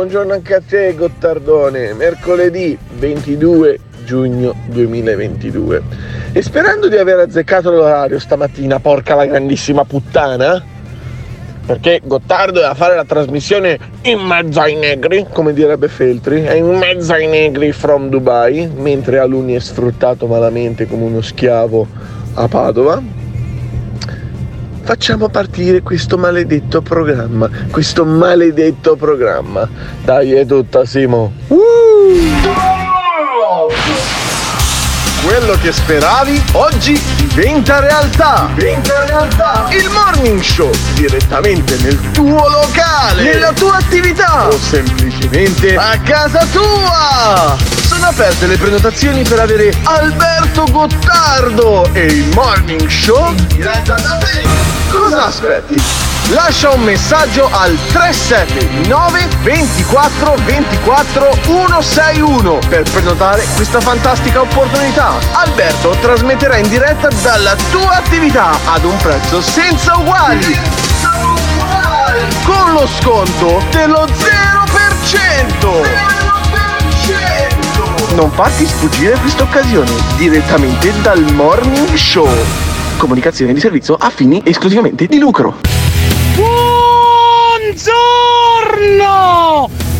buongiorno anche a te Gottardone, mercoledì 22 giugno 2022. E sperando di aver azzeccato l'orario stamattina, porca la grandissima puttana, perché Gottardo è a fare la trasmissione in mezzo ai negri, come direbbe Feltri, è in mezzo ai negri from Dubai, mentre Aluni è sfruttato malamente come uno schiavo a Padova. Facciamo partire questo maledetto programma, questo maledetto programma. Dai, è tutta Simo. Uh! Quello che speravi oggi diventa realtà. Diventa realtà. Il morning show direttamente nel tuo locale, nella tua attività o semplicemente a casa tua. Sono aperte le prenotazioni per avere Alberto Gottardo e il morning show diretta da te. Cosa aspetti? Lascia un messaggio al 379 24 24 161 per prenotare questa fantastica opportunità. Alberto trasmetterà in diretta dalla tua attività ad un prezzo senza uguali. Con lo sconto dello 0%. Non farti sfuggire questa occasione direttamente dal Morning Show. Comunicazione di servizio a fini esclusivamente di lucro. Buongiorno!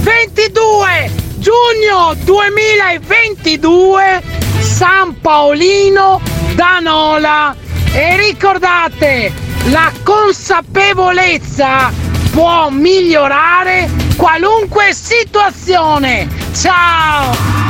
22 giugno 2022 San Paolino da Nola e ricordate la consapevolezza può migliorare qualunque situazione ciao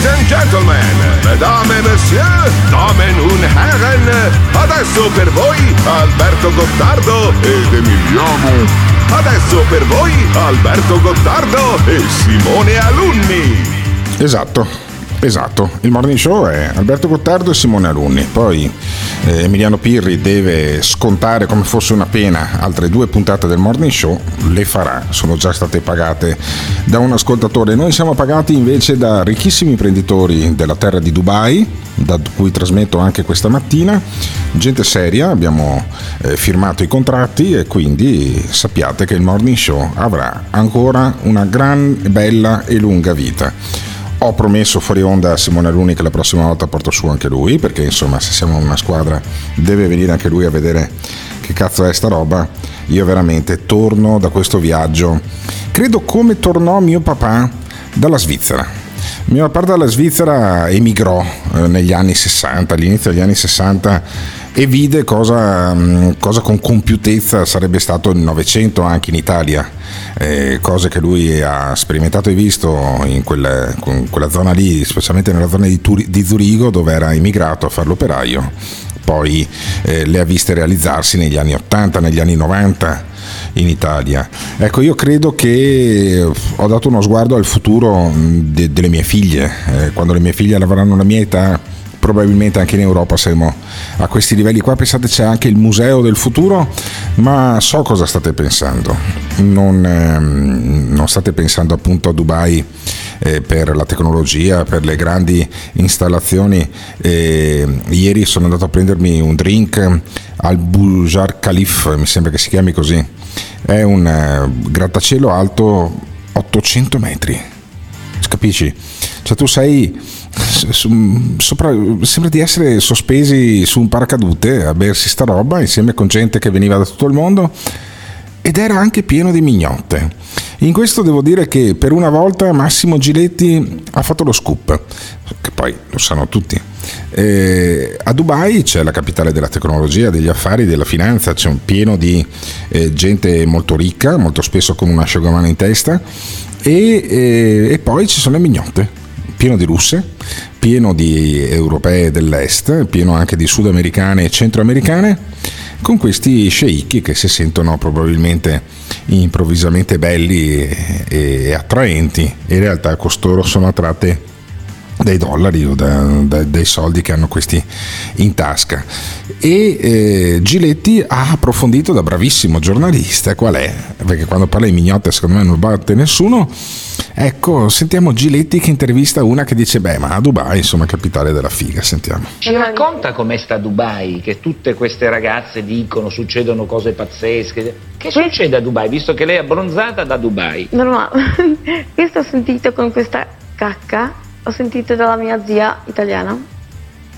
Ladies and gentlemen, mesdames et messieurs, damen und herren, adesso per voi Alberto Gottardo ed Emiliano Adesso per voi Alberto Gottardo e Simone Alunni. Esatto, esatto. Il morning show è Alberto Gottardo e Simone Alunni. Poi eh, Emiliano Pirri deve scontare come fosse una pena altre due puntate del morning show. Le farà, sono già state pagate da un ascoltatore. Noi siamo pagati invece da ricchissimi imprenditori della terra di Dubai da cui trasmetto anche questa mattina, gente seria, abbiamo eh, firmato i contratti e quindi sappiate che il Morning Show avrà ancora una gran, bella e lunga vita. Ho promesso fuori onda a Simone Luni che la prossima volta porto su anche lui, perché insomma se siamo una squadra deve venire anche lui a vedere che cazzo è sta roba. Io veramente torno da questo viaggio, credo come tornò mio papà dalla Svizzera mio papà dalla Svizzera emigrò eh, negli anni 60, all'inizio degli anni 60 e vide cosa, mm, cosa, con compiutezza sarebbe stato il Novecento anche in Italia, eh, cose che lui ha sperimentato e visto in quella, quella zona lì, specialmente nella zona di, Turi, di Zurigo dove era emigrato a fare l'operaio, poi eh, le ha viste realizzarsi negli anni 80, negli anni 90 in Italia. Ecco, io credo che ho dato uno sguardo al futuro de- delle mie figlie, eh, quando le mie figlie avranno la mia età probabilmente anche in Europa saremo a questi livelli qua. Pensate c'è anche il museo del futuro, ma so cosa state pensando. Non, ehm, non state pensando appunto a Dubai eh, per la tecnologia, per le grandi installazioni. Eh, ieri sono andato a prendermi un drink al Bujar Khalif, mi sembra che si chiami così. È un eh, grattacielo alto 800 metri. Capisci? Cioè tu sei sopra, sembra di essere sospesi su un paracadute a bersi sta roba insieme con gente che veniva da tutto il mondo ed era anche pieno di mignotte. In questo devo dire che per una volta Massimo Giletti ha fatto lo scoop, che poi lo sanno tutti. Eh, a Dubai c'è la capitale della tecnologia, degli affari, della finanza, c'è un pieno di eh, gente molto ricca, molto spesso con un asciugamano in testa, e, eh, e poi ci sono le mignotte, pieno di russe, pieno di europee dell'est, pieno anche di sudamericane e centroamericane, con questi sceicchi che si sentono probabilmente improvvisamente belli e, attraenti, in realtà costoro sono attratte dai dollari o da, da, dai soldi che hanno questi in tasca. E eh, Giletti ha approfondito da bravissimo giornalista qual è, perché quando parla di mignotte secondo me non batte nessuno. Ecco, sentiamo Giletti che intervista una che dice: Beh, ma a Dubai, insomma, capitale della figa. Sentiamo. Ci racconta com'è sta Dubai, che tutte queste ragazze dicono succedono cose pazzesche. Che succede a Dubai, visto che lei è abbronzata da Dubai? Normale. Questo ho sentito con questa cacca, ho sentito dalla mia zia italiana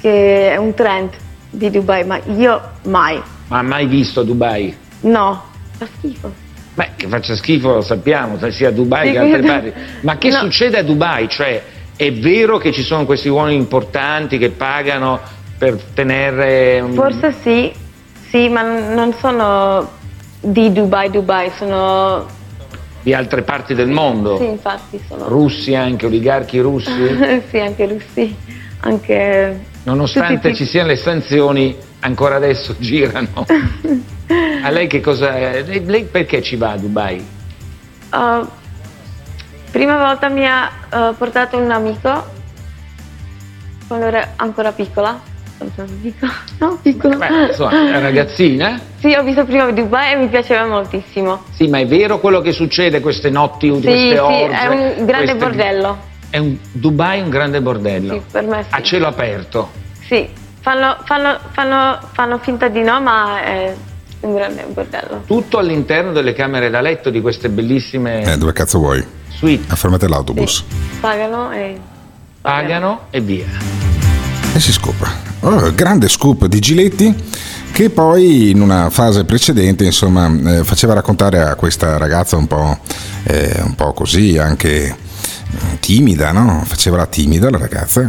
che è un trend di Dubai, ma io mai. Ma ha mai visto Dubai? No, fa schifo. Beh, che faccia schifo lo sappiamo, sia a Dubai Sì, che altre parti. Ma che No. succede a Dubai? Cioè, è vero che ci sono questi uomini importanti che pagano per tenere... un- Forse sì, sì, ma non sono di Dubai, Dubai, sono... di altre parti del mondo? Sì, infatti sono... Russi anche, oligarchi russi? sì, anche russi, anche... Nonostante tutti- ci siano le sanzioni, ancora adesso girano. A lei che cosa... Lei, perché ci va a Dubai? Uh, prima volta mi ha uh, portato un amico quando ero ancora piccola. Piccola? No, piccola. Beh, insomma, ragazzina? Sì, ho visto prima Dubai e mi piaceva moltissimo. Sì, ma è vero quello che succede, queste notti, Sì, queste sì, orge? è un grande queste- bordello. È un Dubai un grande bordello. Sì, per me sì. A cielo aperto. Sì, fanno, fanno, fanno, fanno finta di no, ma è un grande bordello. Tutto all'interno delle camere da letto di queste bellissime Eh, dove cazzo vuoi? suite. Affermate l'autobus. Pagano e... Pagano e via. E si scopa. Oh, grande scoop di Giletti che poi in una fase precedente insomma eh, faceva raccontare a questa ragazza un po', eh, un po' così anche eh, timida, no? Faceva la timida la ragazza.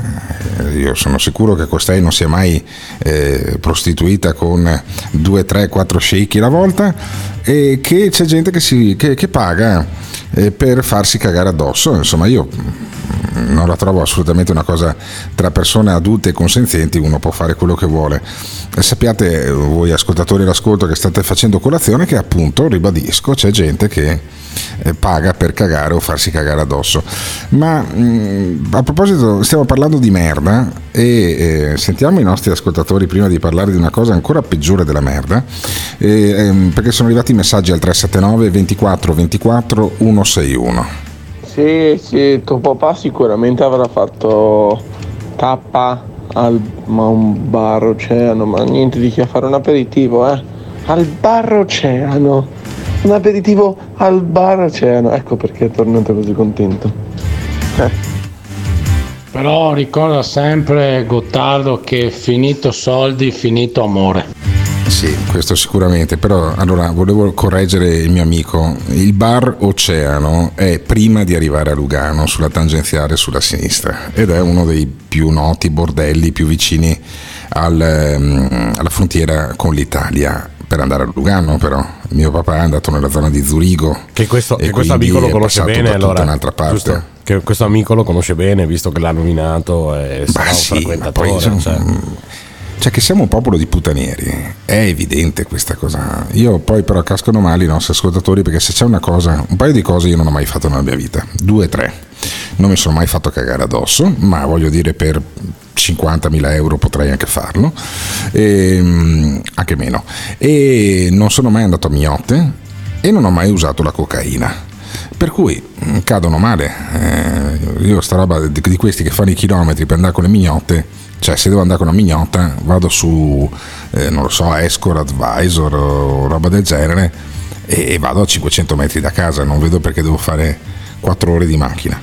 Eh, Io sono sicuro che costei non si è mai eh, prostituita con due, tre, quattro shake la volta e che c'è gente che, si, che, che paga eh, per farsi cagare addosso. Insomma, io non la trovo assolutamente una cosa tra persone adulte e consenzienti, uno può fare quello che vuole. E sappiate, voi ascoltatori all'ascolto che state facendo colazione, che appunto, ribadisco, c'è gente che eh, paga per cagare o farsi cagare addosso. Ma mh, a proposito, stiamo parlando di merda e eh, sentiamo i nostri ascoltatori prima di parlare di una cosa ancora peggiore della merda, eh, ehm, perché sono arrivati messaggi al 379 24 24 161. Sì, sì, tuo papà sicuramente avrà fatto tappa al ma un bar oceano, ma niente di che a fare un aperitivo, eh? Al bar oceano. Un aperitivo al bar oceano. Ecco perché è tornato così contento. Eh. Però ricorda sempre Gottardo che finito soldi, finito amore. Sì, questo sicuramente, però allora volevo correggere il mio amico. Il bar Oceano è prima di arrivare a Lugano sulla tangenziale sulla sinistra ed è uno dei più noti bordelli più vicini al, ehm, alla frontiera con l'Italia. Per andare a Lugano, però, mio papà è andato nella zona di Zurigo. Che questo, che questo amico lo conosce bene, allora. un'altra parte. giusto? Che questo amico lo conosce bene, visto che l'ha nominato e sarà un sì, ma frequentatore. poi cioè. Cioè che siamo un popolo di putanieri, è evidente questa cosa. Io poi però cascano male i nostri ascoltatori perché se c'è una cosa, un paio di cose io non ho mai fatto nella mia vita, due, tre. Non mi sono mai fatto cagare addosso, ma voglio dire per 50.000 euro potrei anche farlo, Ehm, anche meno. E non sono mai andato a mignotte e non ho mai usato la cocaina. Per cui mm, cadono male. Eh, io sta roba di, di questi che fanno i chilometri per andare con le mignotte, cioè se devo andare con una mignotta vado su, eh, non lo so, Escort Advisor o roba del genere e, e vado a 500 metri da casa, non vedo perché devo fare 4 ore di macchina.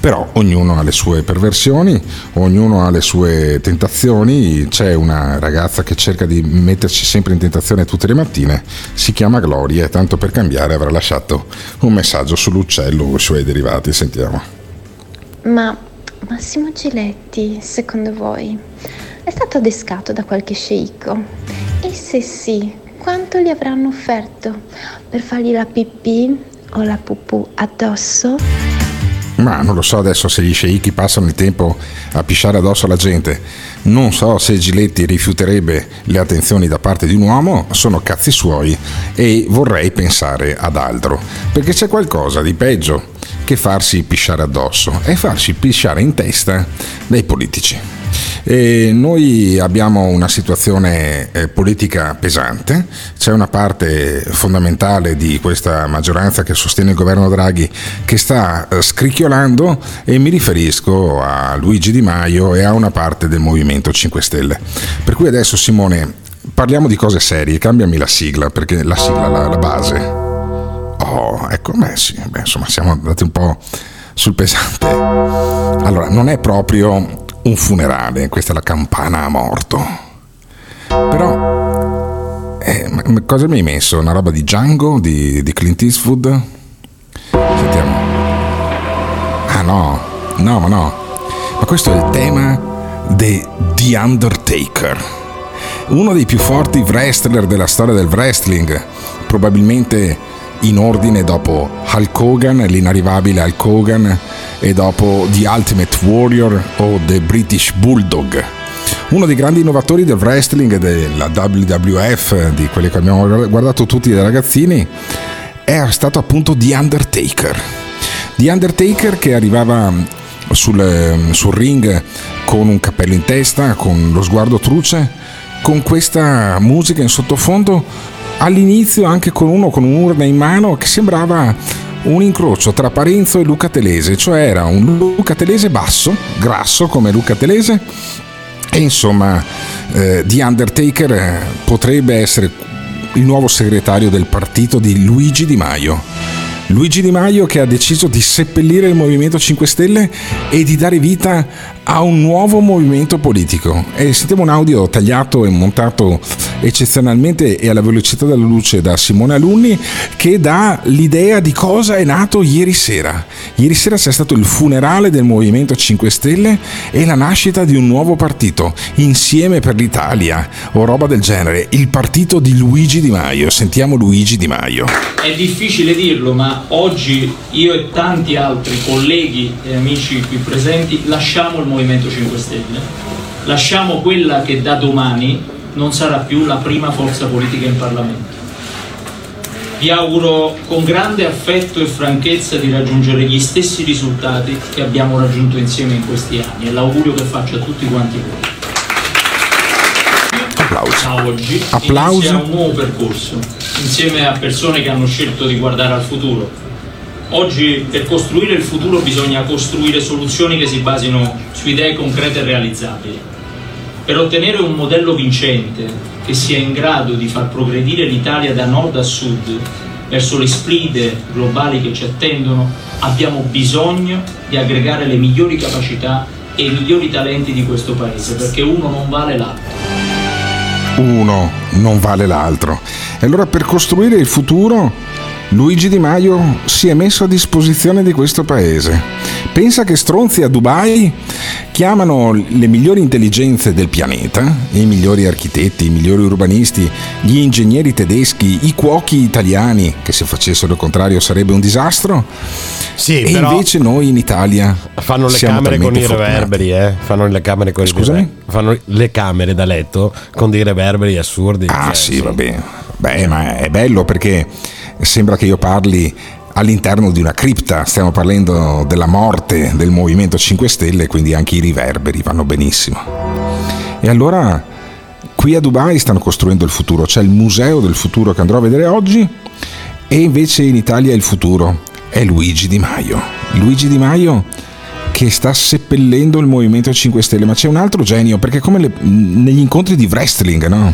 Però ognuno ha le sue perversioni, ognuno ha le sue tentazioni, c'è una ragazza che cerca di metterci sempre in tentazione tutte le mattine, si chiama Gloria e tanto per cambiare avrà lasciato un messaggio sull'uccello o i suoi derivati, sentiamo. Ma Massimo Giletti, secondo voi, è stato adescato da qualche sceicco? E se sì, quanto gli avranno offerto per fargli la pipì o la pupù addosso? Ma non lo so adesso se gli sceicchi passano il tempo a pisciare addosso alla gente. Non so se Giletti rifiuterebbe le attenzioni da parte di un uomo, sono cazzi suoi e vorrei pensare ad altro. Perché c'è qualcosa di peggio che farsi pisciare addosso è farsi pisciare in testa dai politici. E noi abbiamo una situazione eh, politica pesante, c'è una parte fondamentale di questa maggioranza che sostiene il governo Draghi che sta eh, scricchiolando e mi riferisco a Luigi Di Maio e a una parte del Movimento 5 Stelle. Per cui adesso Simone parliamo di cose serie, cambiami la sigla perché la sigla, la, la base. Oh, ecco, beh sì, beh, insomma siamo andati un po' sul pesante. Allora, non è proprio un funerale, questa è la campana a morto. Però, eh, cosa mi hai messo? Una roba di Django, di, di Clint Eastwood? Sentiamo. Ah no, no, ma no. Ma questo è il tema di The Undertaker. Uno dei più forti wrestler della storia del wrestling, probabilmente in ordine dopo Hulk Hogan, l'inarrivabile Hulk Hogan, e dopo The Ultimate Warrior o The British Bulldog. Uno dei grandi innovatori del wrestling e della WWF, di quelli che abbiamo guardato tutti da ragazzini, è stato appunto The Undertaker. The Undertaker che arrivava sul, sul ring con un cappello in testa, con lo sguardo truce, con questa musica in sottofondo, all'inizio anche con uno con un'urna in mano che sembrava un incrocio tra Parenzo e Luca Telese, cioè era un Luca Telese basso, grasso come Luca Telese, e insomma eh, The Undertaker eh, potrebbe essere il nuovo segretario del partito di Luigi Di Maio. Luigi Di Maio che ha deciso di seppellire il Movimento 5 Stelle e di dare vita a un nuovo movimento politico. E sentiamo un audio tagliato e montato eccezionalmente e alla velocità della luce da Simone Alunni che dà l'idea di cosa è nato ieri sera. Ieri sera c'è stato il funerale del Movimento 5 Stelle e la nascita di un nuovo partito, Insieme per l'Italia o roba del genere, il partito di Luigi Di Maio. Sentiamo Luigi Di Maio. È difficile dirlo, ma oggi io e tanti altri colleghi e amici qui presenti lasciamo il Movimento 5 Stelle, lasciamo quella che da domani non sarà più la prima forza politica in Parlamento. Vi auguro con grande affetto e franchezza di raggiungere gli stessi risultati che abbiamo raggiunto insieme in questi anni e l'augurio che faccio a tutti quanti voi. Applausi. Da oggi Applausi. inizia un nuovo percorso, insieme a persone che hanno scelto di guardare al futuro. Oggi per costruire il futuro bisogna costruire soluzioni che si basino su idee concrete e realizzabili. Per ottenere un modello vincente che sia in grado di far progredire l'Italia da nord a sud verso le sfide globali che ci attendono, abbiamo bisogno di aggregare le migliori capacità e i migliori talenti di questo paese, perché uno non vale l'altro. Uno non vale l'altro. E allora per costruire il futuro Luigi Di Maio si è messo a disposizione di questo paese. Pensa che stronzi a Dubai chiamano le migliori intelligenze del pianeta, i migliori architetti, i migliori urbanisti, gli ingegneri tedeschi, i cuochi italiani, che se facessero il contrario sarebbe un disastro. Sì, e però invece noi in Italia fanno le camere con i reverberi, eh? Fanno le camere con i Scusami? rever- Fanno le camere da letto con dei reverberi assurdi. Ah Cioè, sì, va bene. Beh, ma è bello perché sembra che io parli all'interno di una cripta, stiamo parlando della morte del Movimento 5 Stelle, quindi anche i riverberi vanno benissimo. E allora qui a Dubai stanno costruendo il futuro, c'è il museo del futuro che andrò a vedere oggi e invece in Italia il futuro è Luigi Di Maio. Luigi Di Maio che sta seppellendo il Movimento 5 Stelle, ma c'è un altro genio, perché come le- negli incontri di wrestling, no?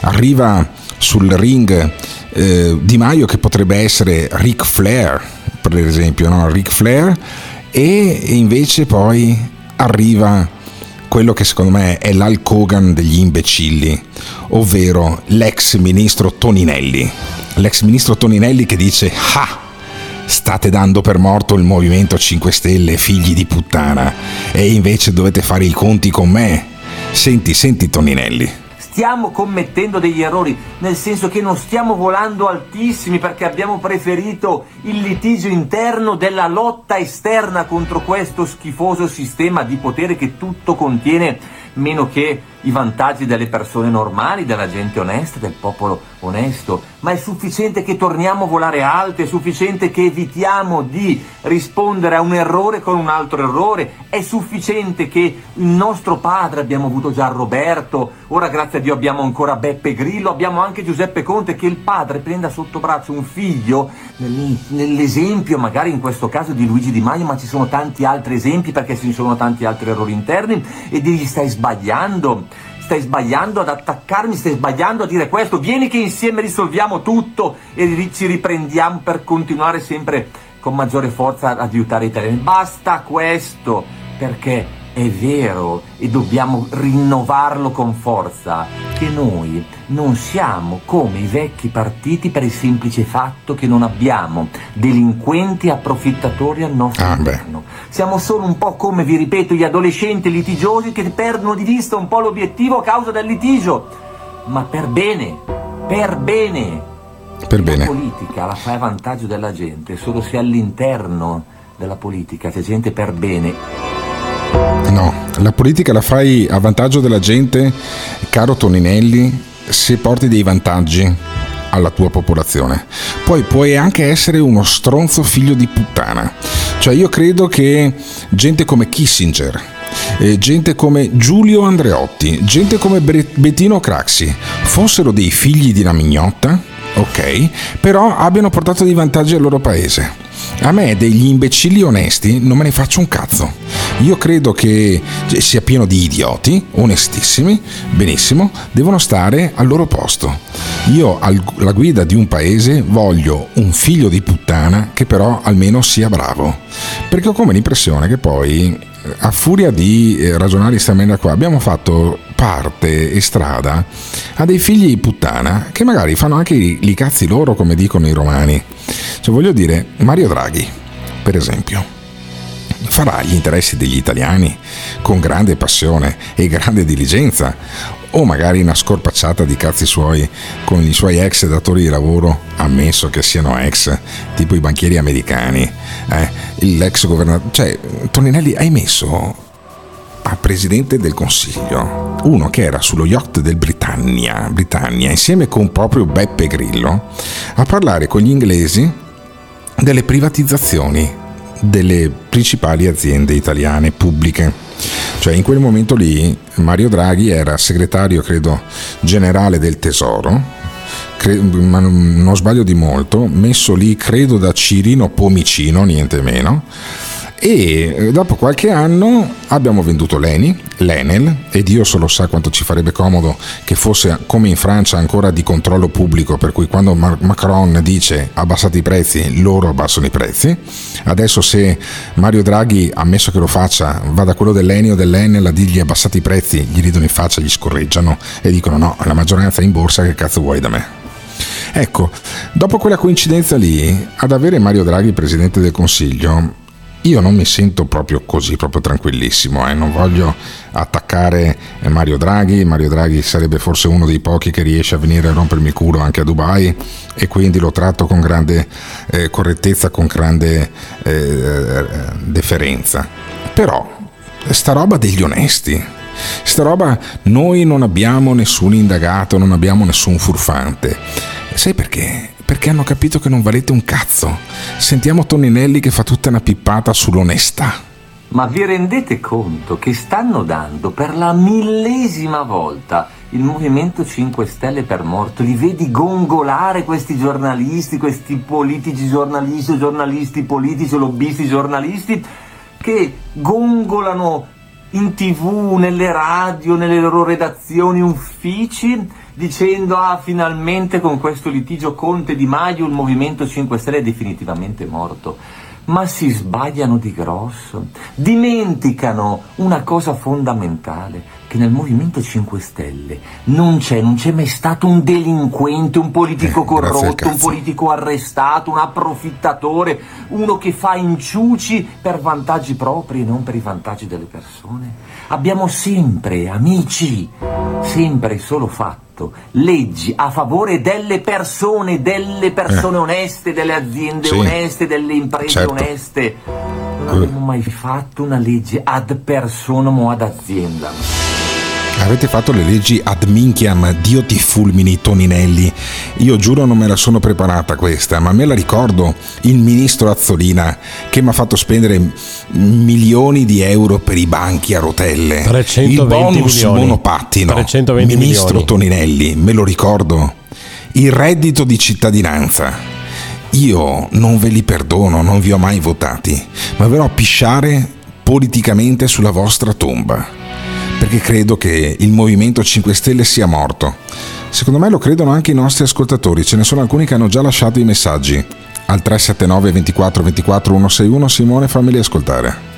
Arriva sul ring eh, Di Maio che potrebbe essere Ric Flair, per esempio, no? Ric Flair, E invece poi arriva quello che secondo me è l'Hulk Hogan degli imbecilli, ovvero l'ex ministro Toninelli. L'ex ministro Toninelli che dice: Ah! State dando per morto il Movimento 5 Stelle, figli di puttana, e invece dovete fare i conti con me. Senti, senti Toninelli. Stiamo commettendo degli errori, nel senso che non stiamo volando altissimi perché abbiamo preferito il litigio interno della lotta esterna contro questo schifoso sistema di potere che tutto contiene meno che i vantaggi delle persone normali, della gente onesta, del popolo onesto, ma è sufficiente che torniamo a volare alto, è sufficiente che evitiamo di rispondere a un errore con un altro errore, è sufficiente che il nostro padre, abbiamo avuto già Roberto, ora grazie a Dio abbiamo ancora Beppe Grillo, abbiamo anche Giuseppe Conte, che il padre prenda sotto braccio un figlio, nell'esempio magari in questo caso di Luigi Di Maio, ma ci sono tanti altri esempi perché ci sono tanti altri errori interni e digli stai sbagliando stai sbagliando ad attaccarmi, stai sbagliando a dire questo, vieni che insieme risolviamo tutto e ci riprendiamo per continuare sempre con maggiore forza ad aiutare i italiani. Basta questo, perché è vero e dobbiamo rinnovarlo con forza che noi non siamo come i vecchi partiti per il semplice fatto che non abbiamo delinquenti approfittatori al nostro Ah, interno. Siamo solo un po' come, vi ripeto, gli adolescenti litigiosi che perdono di vista un po' l'obiettivo a causa del litigio, ma per bene, per bene. Per La bene. politica la fai a vantaggio della gente solo se all'interno della politica c'è gente per bene No, la politica la fai a vantaggio della gente, caro Toninelli, se porti dei vantaggi alla tua popolazione. Poi puoi anche essere uno stronzo figlio di puttana. Cioè io credo che gente come Kissinger, eh, gente come Giulio Andreotti, gente come Bettino Craxi fossero dei figli di una mignotta, ok, però abbiano portato dei vantaggi al loro paese. A me degli imbecilli onesti non me ne faccio un cazzo. Io credo che sia pieno di idioti, onestissimi, benissimo, devono stare al loro posto. Io alla guida di un paese voglio un figlio di puttana che però almeno sia bravo. Perché ho come l'impressione che poi, a furia di eh, ragionare in sta maniera qua, abbiamo fatto parte e strada a dei figli di puttana che magari fanno anche i, i cazzi loro, come dicono i romani. Cioè, voglio dire, Mario Draghi, per esempio, farà gli interessi degli italiani con grande passione e grande diligenza o magari una scorpacciata di cazzi suoi con i suoi ex datori di lavoro, ammesso che siano ex, tipo i banchieri americani, eh, l'ex governatore, cioè Toninelli hai messo a presidente del consiglio uno che era sullo yacht del Britannia, Britannia insieme con proprio Beppe Grillo a parlare con gli inglesi delle privatizzazioni delle principali aziende italiane pubbliche. Cioè in quel momento lì Mario Draghi era segretario, credo, generale del Tesoro, ma non sbaglio di molto, messo lì credo da Cirino Pomicino, niente meno. E eh, dopo qualche anno abbiamo venduto l'ENI, l'Enel, e Dio solo sa quanto ci farebbe comodo che fosse come in Francia ancora di controllo pubblico, per cui quando Macron dice abbassate i prezzi, loro abbassano i prezzi. Adesso se Mario Draghi, ammesso che lo faccia, va da quello dell'ENI o dell'Enel a dirgli abbassate i prezzi, gli ridono in faccia, gli scorreggiano e dicono no, la maggioranza è in borsa, che cazzo vuoi da me? Ecco, dopo quella coincidenza lì, ad avere Mario Draghi presidente del Consiglio, io non mi sento proprio così, proprio tranquillissimo, eh. non voglio attaccare eh, Mario Draghi, Mario Draghi sarebbe forse uno dei pochi che riesce a venire a rompermi il culo anche a Dubai e quindi lo tratto con grande eh, correttezza, con grande eh, deferenza. Però, sta roba degli onesti, sta roba noi non abbiamo nessun indagato, non abbiamo nessun furfante. Sai perché? Perché hanno capito che non valete un cazzo. Sentiamo Toninelli che fa tutta una pippata sull'onestà. Ma vi rendete conto che stanno dando per la millesima volta il Movimento 5 Stelle per morto? Li vedi gongolare questi giornalisti, questi politici giornalisti, giornalisti politici, lobbisti giornalisti, che gongolano in tv, nelle radio, nelle loro redazioni, uffici, dicendo ah finalmente con questo litigio Conte Di Maio il Movimento 5 Stelle è definitivamente morto. ma si sbagliano di grosso. Dimenticano una cosa fondamentale, che nel Movimento 5 Stelle non c'è, non c'è mai stato un delinquente, un politico Eh, corrotto, un politico arrestato, un approfittatore, uno che fa inciuci per vantaggi propri e non per i vantaggi delle persone. Abbiamo sempre, amici, sempre solo fatto leggi a favore delle persone, delle persone oneste, delle aziende Sì. oneste, delle imprese Certo. oneste. Non abbiamo mai fatto una legge ad personam o ad azienda. Avete fatto le leggi ad minchiam, Dio ti fulmini Toninelli. Io giuro non me la sono preparata questa, ma me la ricordo il ministro Azzolina che mi ha fatto spendere milioni di euro per i banchi a rotelle. 320 il bonus milioni. monopattino. 320 ministro milioni. Toninelli, me lo ricordo. Il reddito di cittadinanza. Io non ve li perdono, non vi ho mai votati, ma verrò a pisciare politicamente sulla vostra tomba perché credo che il Movimento 5 Stelle sia morto. Secondo me lo credono anche i nostri ascoltatori, ce ne sono alcuni che hanno già lasciato i messaggi. Al 379 24 24 161 Simone fammeli ascoltare.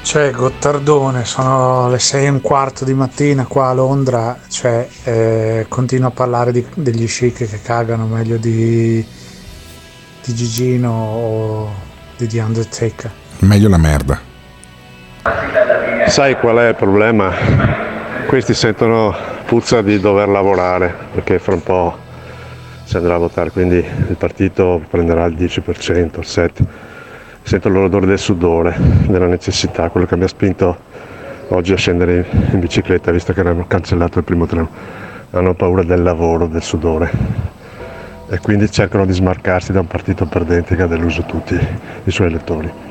Cioè, Gottardone, sono le sei e un quarto di mattina qua a Londra, cioè, eh, continua a parlare di- degli chic che cagano meglio di, di Gigino o di The Undertaker. Meglio la merda. Sai qual è il problema? Questi sentono puzza di dover lavorare perché fra un po' si andrà a votare, quindi il partito prenderà il 10%, il 7%. Sento l'odore del sudore, della necessità, quello che mi ha spinto oggi a scendere in, bicicletta visto che hanno cancellato il primo treno. Hanno paura del lavoro, del sudore e quindi cercano di smarcarsi da un partito perdente che ha deluso tutti i suoi elettori.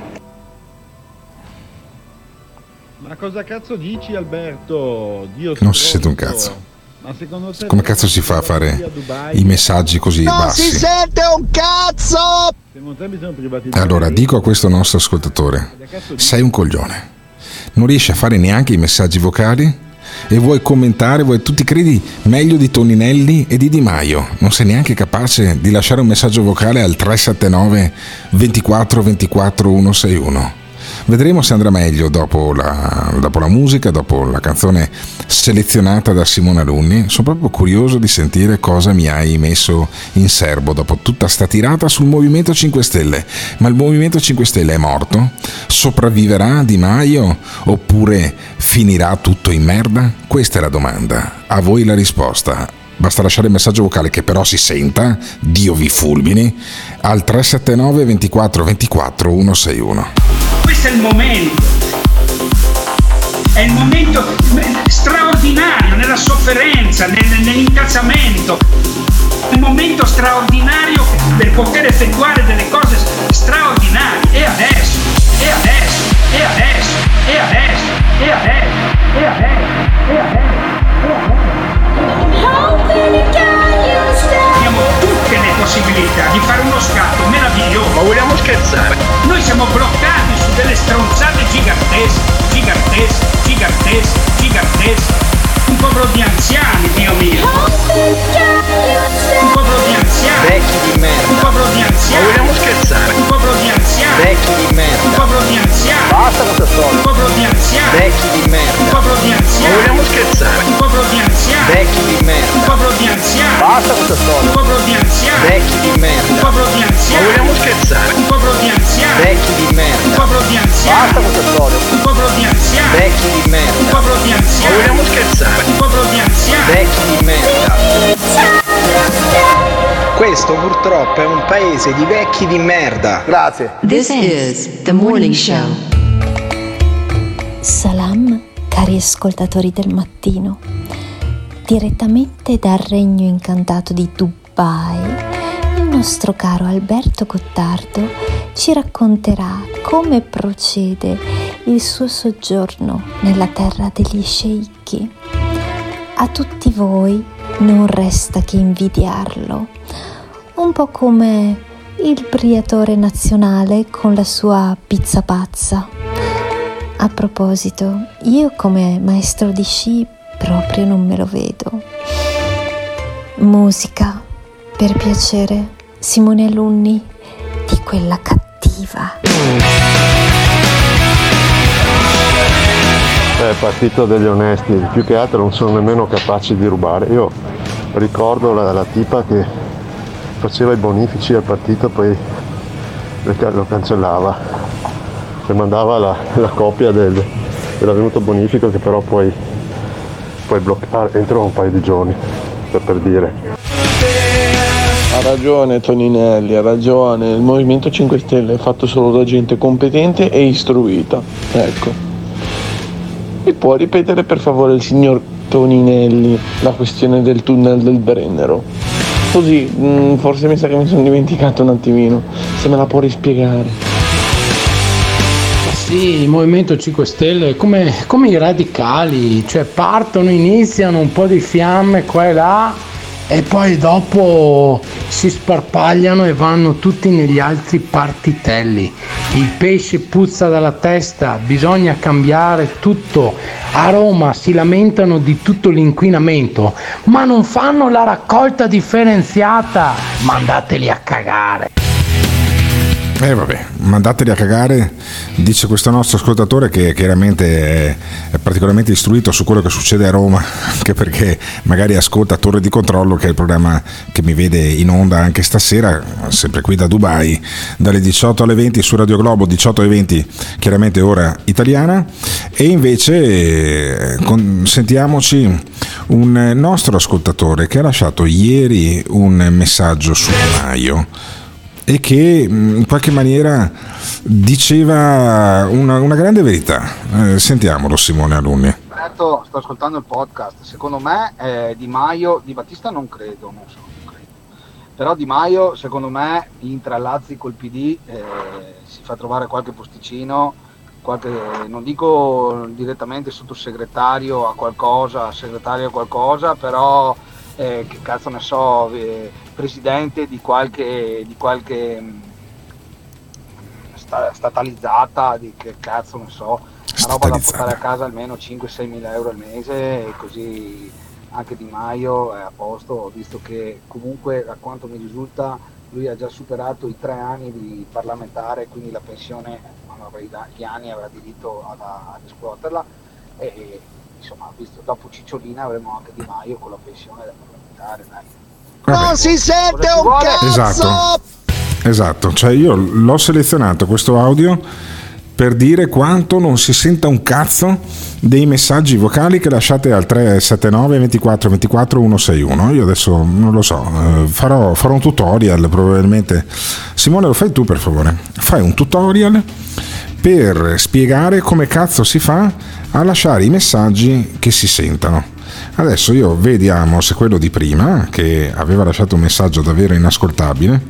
Ma cosa cazzo dici Alberto? Dio Non si sente un cazzo. Ma secondo te Come cazzo si fa a fare i messaggi così bassi? sente un cazzo! Allora, dico a questo nostro ascoltatore, sei un coglione. Non riesci a fare neanche i messaggi vocali e vuoi commentare, vuoi, tu ti credi meglio di Toninelli e di Di Maio. Non sei neanche capace di lasciare un messaggio vocale al 379 24 24 161. Vedremo se andrà meglio dopo la, dopo la musica, dopo la canzone selezionata da Simone Alunni. Sono proprio curioso di sentire cosa mi hai messo in serbo dopo tutta sta tirata sul Movimento 5 Stelle. Ma il Movimento 5 Stelle è morto? Sopravviverà Di Maio? Oppure finirà tutto in merda? Questa è la domanda. A voi la risposta. Basta lasciare il messaggio vocale che però si senta, Dio vi fulmini, al 379 24 24 161. Questo è il momento. È il momento straordinario nella sofferenza, nel- nell'incazzamento. Il momento straordinario per poter effettuare delle cose straordinarie. E adesso, e adesso, e adesso, e adesso, e adesso, e adesso, e adesso. Abbiamo tutte le possibilità di fare uno scatto meraviglioso. Ma vogliamo scherzare? Noi siamo bloccati su delle stronzate gigantesche, gigantesche, gigantesche, gigantesche. Un popolo di anziani, Dio mio. Un popolo di anziani. Vecchi di merda. Un popolo di anziani. Ma vogliamo scherzare? Un popolo di anziani. Vecchi di merda. Un popolo di anziani. Basta con questa storia. Un popolo di anziani. Vecchi di merda. Un popolo di anziani. Ma vogliamo scherzare? Un popolo di anziani. Vecchi di merda. Un popolo di anziani. Basta con questa storia. Un popolo di anziani. Vecchi di merda. Un popolo di anziani. Ma vogliamo scherzare? Un popolo di anziani. Vecchi di merda. Un popolo di anziani. Basta con questa storia. Un popolo di anziani. Vecchi di merda. Un popolo di anziani. Ma vogliamo scherzare? Un popolo di anziani. Vecchi di merda. Questo purtroppo è un paese di vecchi di merda. Grazie. This is the morning show. Salam, cari ascoltatori del mattino. Direttamente dal regno incantato di Dubai, il nostro caro Alberto Gottardo ci racconterà come procede il suo soggiorno nella terra degli sceicchi. A tutti voi non resta che invidiarlo, un po' come il briatore nazionale con la sua pizza pazza. A proposito, io come maestro di sci proprio non me lo vedo. Musica, per piacere, Simone Alunni, quella cattiva. Partito degli onesti, più che altro non sono nemmeno capaci di rubare. Io ricordo la, la tipa che faceva i bonifici al partito, poi lo cancellava e mandava la, la copia del, dell'avvenuto bonifico che però poi puoi bloccare entro un paio di giorni, per, per dire. Ha ragione Toninelli, ha ragione, il Movimento 5 Stelle è fatto solo da gente competente e istruita. Ecco. Mi può ripetere per favore il signor Toninelli la questione del tunnel del Brennero? Così, mh, forse mi sa che mi sono dimenticato un attimino, se me la può rispiegare. Sì, il Movimento 5 Stelle come, come i radicali, cioè partono, iniziano un po' di fiamme qua e là e poi dopo si sparpagliano e vanno tutti negli altri partitelli. Il pesce puzza dalla testa, bisogna cambiare tutto. A Roma si lamentano di tutto l'inquinamento, ma non fanno la raccolta differenziata. Mandateli a cagare. Eh vabbè, mandateli a cagare, dice questo nostro ascoltatore che chiaramente è, particolarmente istruito su quello che succede a Roma, anche perché magari ascolta Torre di Controllo, che è il programma che mi vede in onda anche stasera, sempre qui da Dubai, dalle 18 alle 20 su Radio Globo, 18 alle 20 chiaramente ora italiana, e invece eh, sentiamoci un nostro ascoltatore che ha lasciato ieri un messaggio su Maio e che in qualche maniera diceva una, una grande verità. Eh, sentiamolo Simone Alunni. Sto ascoltando il podcast. Secondo me eh, Di Maio, Di Battista non credo, non so, non credo. Però Di Maio, secondo me, intrallazzi col PD, eh, si fa trovare qualche posticino, qualche, non dico direttamente sottosegretario a qualcosa, segretario a qualcosa, però eh, che cazzo ne so, eh, presidente di qualche, di qualche mh, sta- statalizzata, di che cazzo ne so, una roba da portare a casa almeno 5-6 mila euro al mese e così anche Di Maio è a posto, visto che comunque a quanto mi risulta lui ha già superato i tre anni di parlamentare, quindi la pensione gli anni avrà diritto ad, ad escuoterla e insomma visto dopo Cicciolina avremo anche Di Maio con la pensione da parlamentare, dai. Non si sente un cazzo! Esatto. Esatto, cioè io l'ho selezionato questo audio per dire quanto non si senta un cazzo dei messaggi vocali che lasciate al 379 24 24 161. Io adesso non lo so, eh, farò, farò un tutorial probabilmente. Simone, lo fai tu per favore. Fai un tutorial per spiegare come cazzo si fa a lasciare i messaggi che si sentano. Adesso io vediamo se quello di prima, che aveva lasciato un messaggio davvero inascoltabile,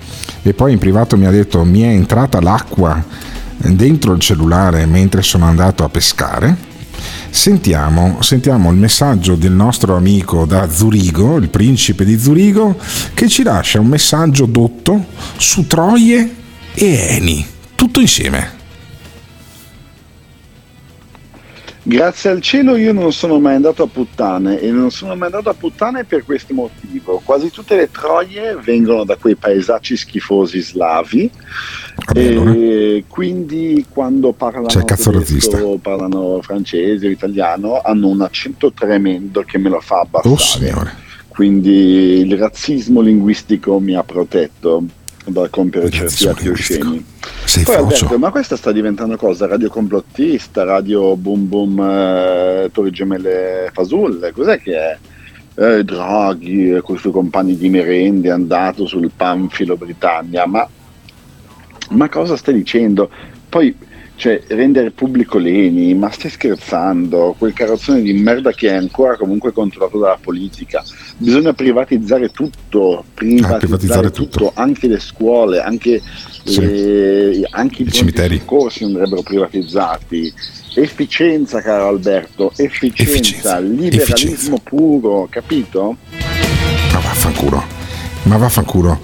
e poi in privato mi ha detto mi è entrata l'acqua dentro il cellulare mentre sono andato a pescare. Sentiamo, sentiamo il messaggio del nostro amico da Zurigo, il principe di Zurigo, che ci lascia un messaggio dotto su Troie e Eni, tutto insieme. Grazie al cielo io non sono mai andato a puttane e non sono mai andato a puttane per questo motivo. Quasi tutte le troie vengono da quei paesacci schifosi slavi e quindi quando parlano tedesco, parlano francese o italiano hanno un accento tremendo che me lo fa abbassare. Oh signore. Quindi il razzismo linguistico mi ha protetto dal compiere certi atti osceni. Sei Poi frocio. Alberto, ma questa sta diventando cosa? Radio complottista, radio boom boom eh, Torri Gemelle Fasulle, cos'è che è? Eh, Draghi e con i suoi compagni di merende è andato sul panfilo Britannia, ma, ma cosa stai dicendo? Poi cioè, rendere pubblico Leni, ma stai scherzando? Quel carrozzone di merda che è ancora comunque controllato dalla politica. Bisogna privatizzare tutto, privatizzare, Ah, privatizzare tutto, anche le scuole, anche, Sì. le- anche i, pronti cimiteri. soccorsi andrebbero privatizzati. Efficienza, caro Alberto, efficienza, Efficienza, liberalismo puro, capito? Ma vaffanculo. Ma vaffanculo.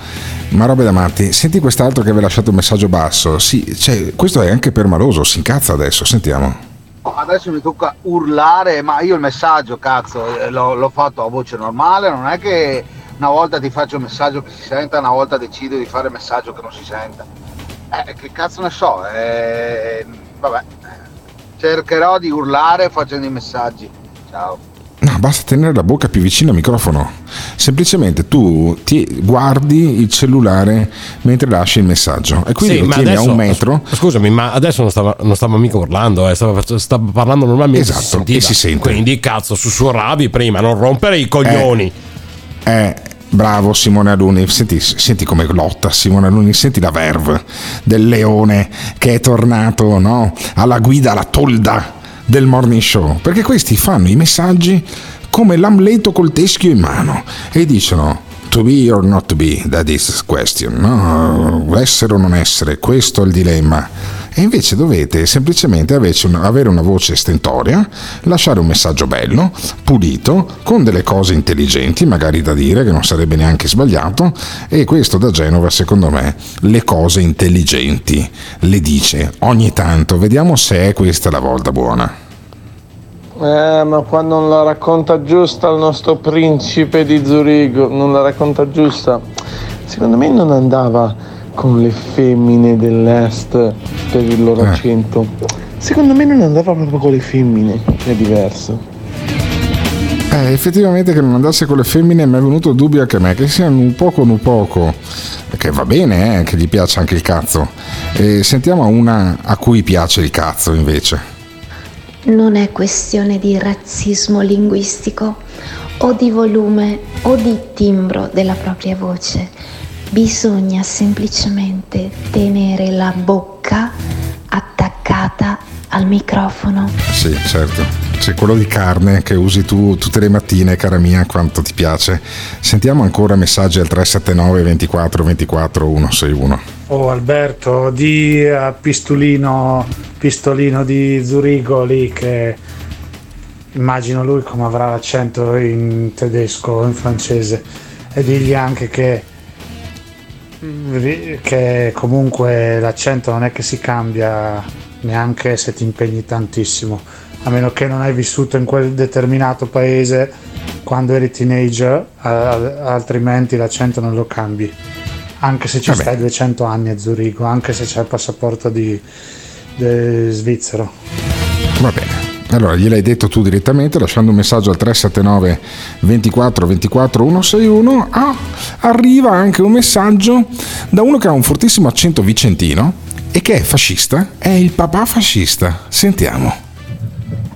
Ma robe da matti. Senti quest'altro che aveva lasciato un messaggio basso. Sì, cioè, questo è anche per maloso, si incazza adesso, sentiamo. Adesso mi tocca urlare, ma io il messaggio, cazzo, eh, l'ho, l'ho fatto a voce normale, non è che una volta ti faccio il messaggio che si senta, una volta decido di fare il messaggio che non si senta. Eh, che cazzo ne so, eh, vabbè. Cercherò di urlare facendo i messaggi. Ciao. No, basta tenere la bocca più vicina al microfono. Semplicemente tu ti guardi il cellulare mentre lasci il messaggio e quindi Sì, lo tieni adesso- a un metro. Scusami, ma adesso non stava, non stava mica urlando, eh, stava, stava parlando normalmente. Esatto, si sentiva. e si sente. Quindi cazzo, sussurravi prima, non rompere i coglioni. Eh, bravo Simone Aluni, senti, senti come lotta Simone Aluni, senti la verve del leone che è tornato no, alla guida, alla tolda del morning show, perché questi fanno i messaggi come l'amleto col teschio in mano e dicono to be or not to be, that is the question, no? essere o non essere, questo è il dilemma. E invece dovete semplicemente avere una- voce stentoria, lasciare un messaggio bello, pulito, con delle cose intelligenti, magari da dire, che non sarebbe neanche sbagliato, e questo da Genova, secondo me, le cose intelligenti le dice ogni tanto. Vediamo se è questa la volta buona. Eh, ma qua non la racconta giusta il nostro principe di Zurigo, non la racconta giusta. Secondo me non andava con le femmine dell'est per il loro accento. Secondo me non andava proprio con le femmine, è diverso. Eh, effettivamente che non andasse con le femmine mi è venuto il dubbio anche a me, che siano un poco un poco, che va bene, eh, che gli piace anche il cazzo. E sentiamo una a cui piace il cazzo invece. Non è questione di razzismo linguistico o di volume o di timbro della propria voce. Bisogna semplicemente tenere la bocca attaccata al microfono. Sì, certo. C'è quello di carne che usi tu tutte le mattine, cara mia, quanto ti piace. Sentiamo ancora messaggi al 379 24 24 161. Oh Alberto, di a Pistolino, Pistolino di Zurigo lì che immagino lui come avrà l'accento in tedesco o in francese e digli anche che, che comunque l'accento non è che si cambia neanche se ti impegni tantissimo, a meno che non hai vissuto in quel determinato paese quando eri teenager, altrimenti l'accento non lo cambi anche se ci Vabbè. stai 200 anni a Zurigo, anche se c'è il passaporto di, de- svizzero. Va bene. Allora, gliel'hai detto tu direttamente lasciando un messaggio al 379 24 24 161. Ah, arriva anche un messaggio da uno che ha un fortissimo accento vicentino e che è fascista, è il papà fascista. Sentiamo.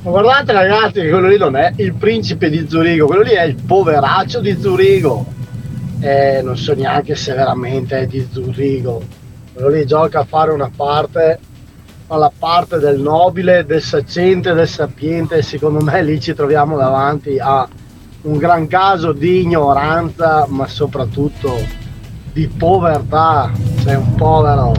Guardate ragazzi che quello lì non è il principe di Zurigo, quello lì è il poveraccio di Zurigo. E non so neanche se veramente è di Zurigo. Quello lì gioca a fare una parte, fa la parte del nobile, del saccente, del sapiente secondo me lì ci troviamo davanti a un gran caso di ignoranza, ma soprattutto di povertà. Sei un povero.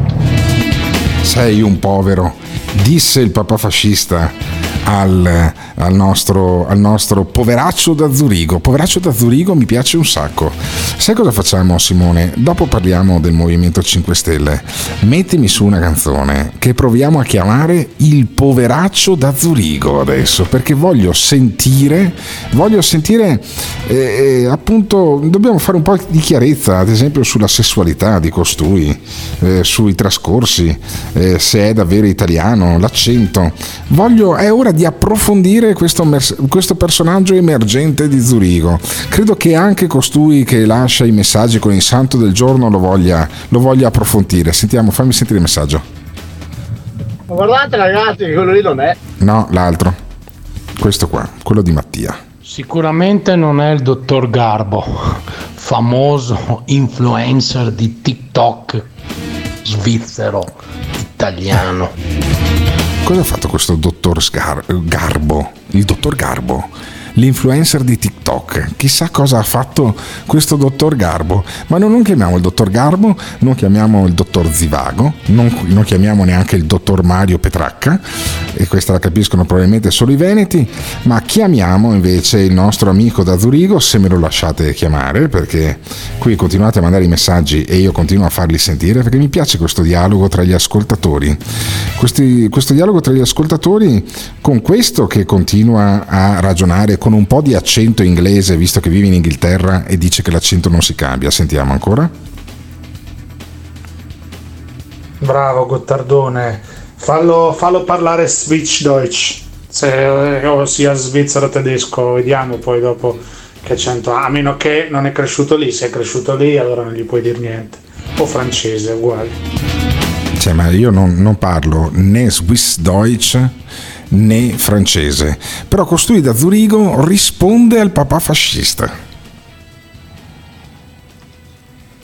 Sei un povero, disse il papà fascista al, al nostro, al nostro poveraccio da Zurigo. Poveraccio da Zurigo mi piace un sacco. Sai cosa facciamo Simone? Dopo parliamo del Movimento 5 Stelle. Mettimi su una canzone che proviamo a chiamare il poveraccio da Zurigo adesso, perché voglio sentire, voglio sentire eh, eh, appunto, dobbiamo fare un po' di chiarezza, ad esempio sulla sessualità di costui, eh, sui trascorsi, eh, se è davvero italiano, l'accento. Voglio, è ora di approfondire questo, questo personaggio emergente di Zurigo. Credo che anche costui che lascia i messaggi con il santo del giorno lo voglia, lo voglia approfondire. Sentiamo, fammi sentire il messaggio. Ma guardate ragazzi che quello lì non è No, l'altro. Questo qua, quello di Mattia. Sicuramente non è il dottor Garbo, famoso influencer di TikTok svizzero italiano. Cosa ha fatto questo dottor Sgar- Garbo? Il dottor Garbo? L'influencer di TikTok. Chissà cosa ha fatto questo dottor Garbo. Ma non, non chiamiamo il dottor Garbo, non chiamiamo il dottor Zivago, non, non chiamiamo neanche il dottor Mario Petracca, e questa la capiscono probabilmente solo i veneti, ma chiamiamo invece il nostro amico da Zurigo, se me lo lasciate chiamare, perché qui continuate a mandare i messaggi e io continuo a farli sentire, perché mi piace questo dialogo tra gli ascoltatori. Questi- questo dialogo tra gli ascoltatori con questo che continua a ragionare con un po' di accento inglese, visto che vive in Inghilterra e dice che l'accento non si cambia. Sentiamo ancora. Bravo Gottardone. Fallo, fallo parlare Switch Deutsch. Se, o sia svizzero tedesco, vediamo poi dopo che accento ha. A meno che non è cresciuto lì, se è cresciuto lì allora non gli puoi dire niente. O francese, uguale. Cioè, ma io non, non parlo né Swiss Deutsch né francese, però costui da Zurigo risponde al papà fascista.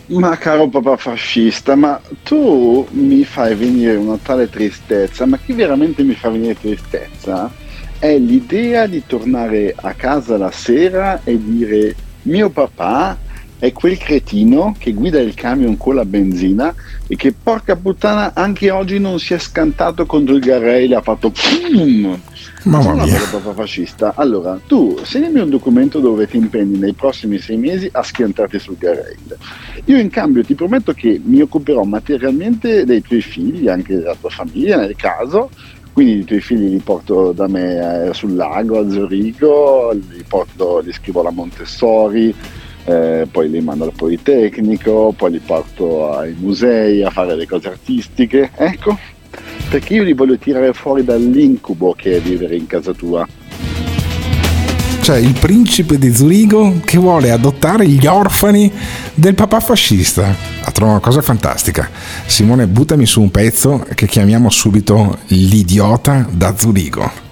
Ma caro papà fascista, ma tu mi fai venire una tale tristezza, ma chi veramente mi fa venire tristezza è l'idea di tornare a casa la sera e dire mio papà è quel cretino che guida il camion con la benzina e che porca puttana anche oggi non si è scantato contro il e ha fatto PUM! Mamma mia. fascista. Allora, tu segnami un documento dove ti impegni nei prossimi sei mesi a schiantarti sul Garrel. Io in cambio ti prometto che mi occuperò materialmente dei tuoi figli, anche della tua famiglia nel caso, quindi i tuoi figli li porto da me eh, sul lago a Zurigo, li, porto, li scrivo alla Montessori, eh, poi li mando al Politecnico, poi li porto ai musei a fare le cose artistiche, ecco, perché io li voglio tirare fuori dall'incubo che è vivere in casa tua. Cioè il principe di Zurigo che vuole adottare gli orfani del papà fascista. La trovo una cosa fantastica. Simone, buttami su un pezzo che chiamiamo subito l'idiota da Zurigo.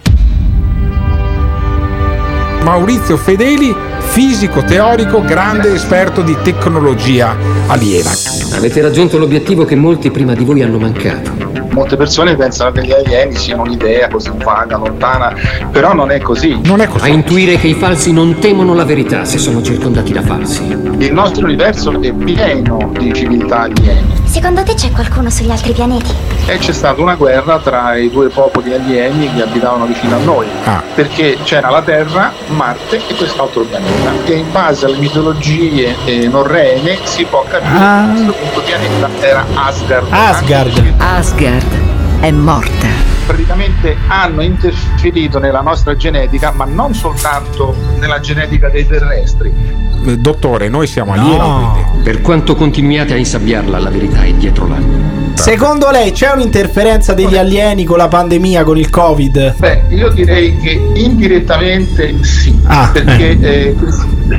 Maurizio Fedeli, fisico teorico, grande esperto di tecnologia aliena. Avete raggiunto l'obiettivo che molti prima di voi hanno mancato. Molte persone pensano che gli alieni siano un'idea così vaga, lontana, però non è così. Non è così. A intuire che i falsi non temono la verità se sono circondati da falsi. Il nostro universo è pieno di civiltà alieni Secondo te c'è qualcuno sugli altri pianeti? e c'è stata una guerra tra i due popoli alieni che abitavano vicino a noi, perché c'era la Terra, Marte e quest'altro pianeta. E in base alle mitologie eh, norrene si può capire Ah. che questo punto pianeta era Asgard. Asgard. Asgard è morta. Praticamente hanno interferito nella nostra genetica, ma non soltanto nella genetica dei terrestri. Eh, Dottore, noi siamo alieni. quindi. Per quanto continuiate a insabbiarla, la verità è dietro l'angolo. Secondo lei c'è un'interferenza degli alieni con la pandemia, con il Covid? Beh, io direi che indirettamente sì, Ah, perché eh,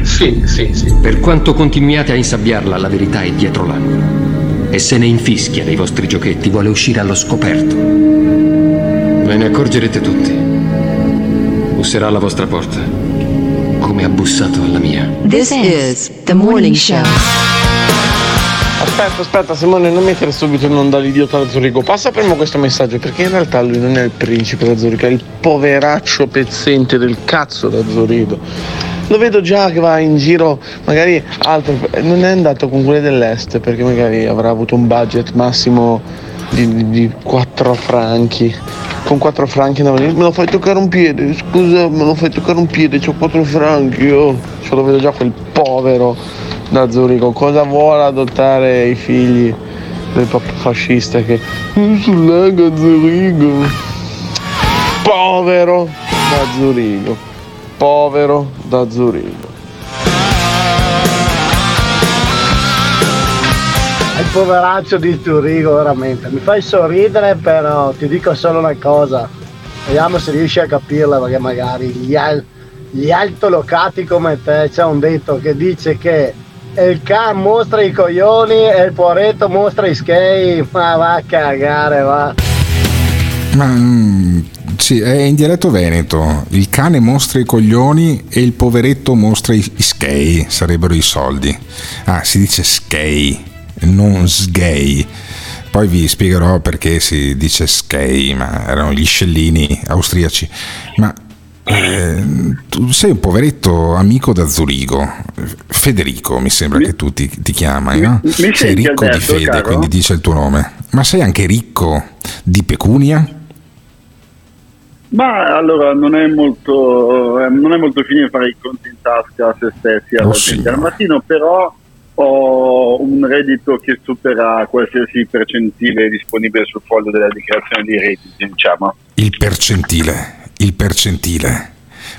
sì, sì, sì. Per quanto continuiate a insabbiarla, la verità è dietro l'angolo. E se ne infischia dei vostri giochetti, vuole uscire allo scoperto. Ve ne accorgerete tutti. Busserà alla vostra porta, come ha bussato alla mia. This is the morning show. Aspetta, aspetta, Simone, non mettere subito in onda l'idiota da Zurigo. Passa prima questo messaggio, perché in realtà lui non è il principe da Zurigo, è il poveraccio pezzente del cazzo da Zurigo. Lo vedo già che va in giro, magari altro, non è andato con quelle dell'est, perché magari avrà avuto un budget massimo di, di, di 4 franchi. Con 4 franchi andava me lo fai toccare un piede, scusa, me lo fai toccare un piede, c'ho 4 franchi, oh. Cioè, lo vedo già quel povero da Zurigo. Cosa vuole adottare i figli del papà fascista che "Eh, sul Zurigo? Povero da Zurigo. Povero da Zurigo. Il poveraccio di Zurigo, veramente. Mi fai sorridere, però ti dico solo una cosa. Vediamo se riesci a capirla, perché magari gli, al- gli altolocati come te c'è un detto che dice che il can mostra i coglioni e il poretto mostra i skei. Ma va a cagare, va. Ma mm, sì, è in dialetto veneto. Il cane mostra i coglioni e il poveretto mostra i, i skei, sarebbero i soldi. Ah, si dice skei, non sgay. Poi vi spiegherò perché si dice skei, ma erano gli scellini austriaci. Ma eh, tu sei un poveretto amico da Zurigo. Federico, mi sembra che tu ti, ti chiamai, no? mi sei ricco di Alberto, fede, caro? quindi dice il tuo nome. Ma sei anche ricco di pecunia? Ma allora non è molto, eh, non è molto fine fare i conti in tasca a se stessi alla Oh, gente al mattino, però ho un reddito che supera qualsiasi percentile disponibile sul foglio della dichiarazione di redditi, diciamo. Il percentile, il percentile.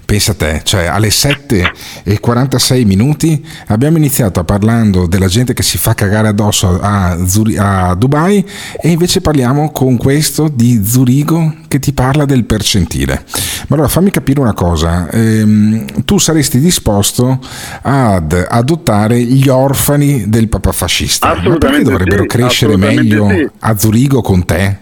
Pensa a te, cioè alle 7 e 46 minuti abbiamo iniziato parlando della gente che si fa cagare addosso a, Zuri- a Dubai e invece parliamo con questo di Zurigo che ti parla del percentile. Ma allora fammi capire una cosa, ehm, tu saresti disposto ad adottare gli orfani del papà fascista, ma perché dovrebbero sì, crescere meglio sì. a Zurigo con te?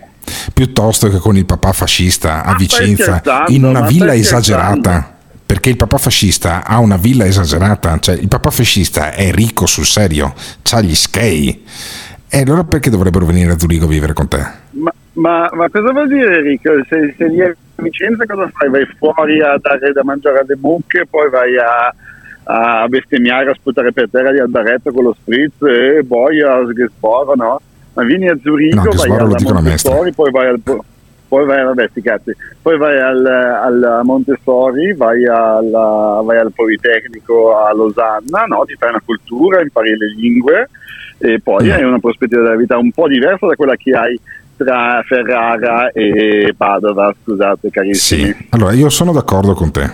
Piuttosto che con il papà fascista a Vicenza in una villa esagerata. Perché il papà fascista ha una villa esagerata, cioè il papà fascista è ricco sul serio, ha gli skei. E allora perché dovrebbero venire a Zurigo a vivere con te? Ma, ma, ma cosa vuol dire Enrico? Se, se lì a Vicenza cosa fai? Vai fuori a dare da mangiare alle mucche, poi vai a, a bestemmiare, a sputare per terra di albaretto con lo spritz e boia che sporo, no? Ma vieni a Zurigo, No, vai maestra. Montessori, poi vai al... Poi vai, vabbè, sti cazzi. poi vai al, al Montessori, vai, alla- vai al Politecnico a Losanna, no? ti fai una cultura, impari le lingue e poi hai una prospettiva della vita un po' diversa da quella che hai tra Ferrara e Padova, scusate carissimi. Sì, allora io sono d'accordo con te.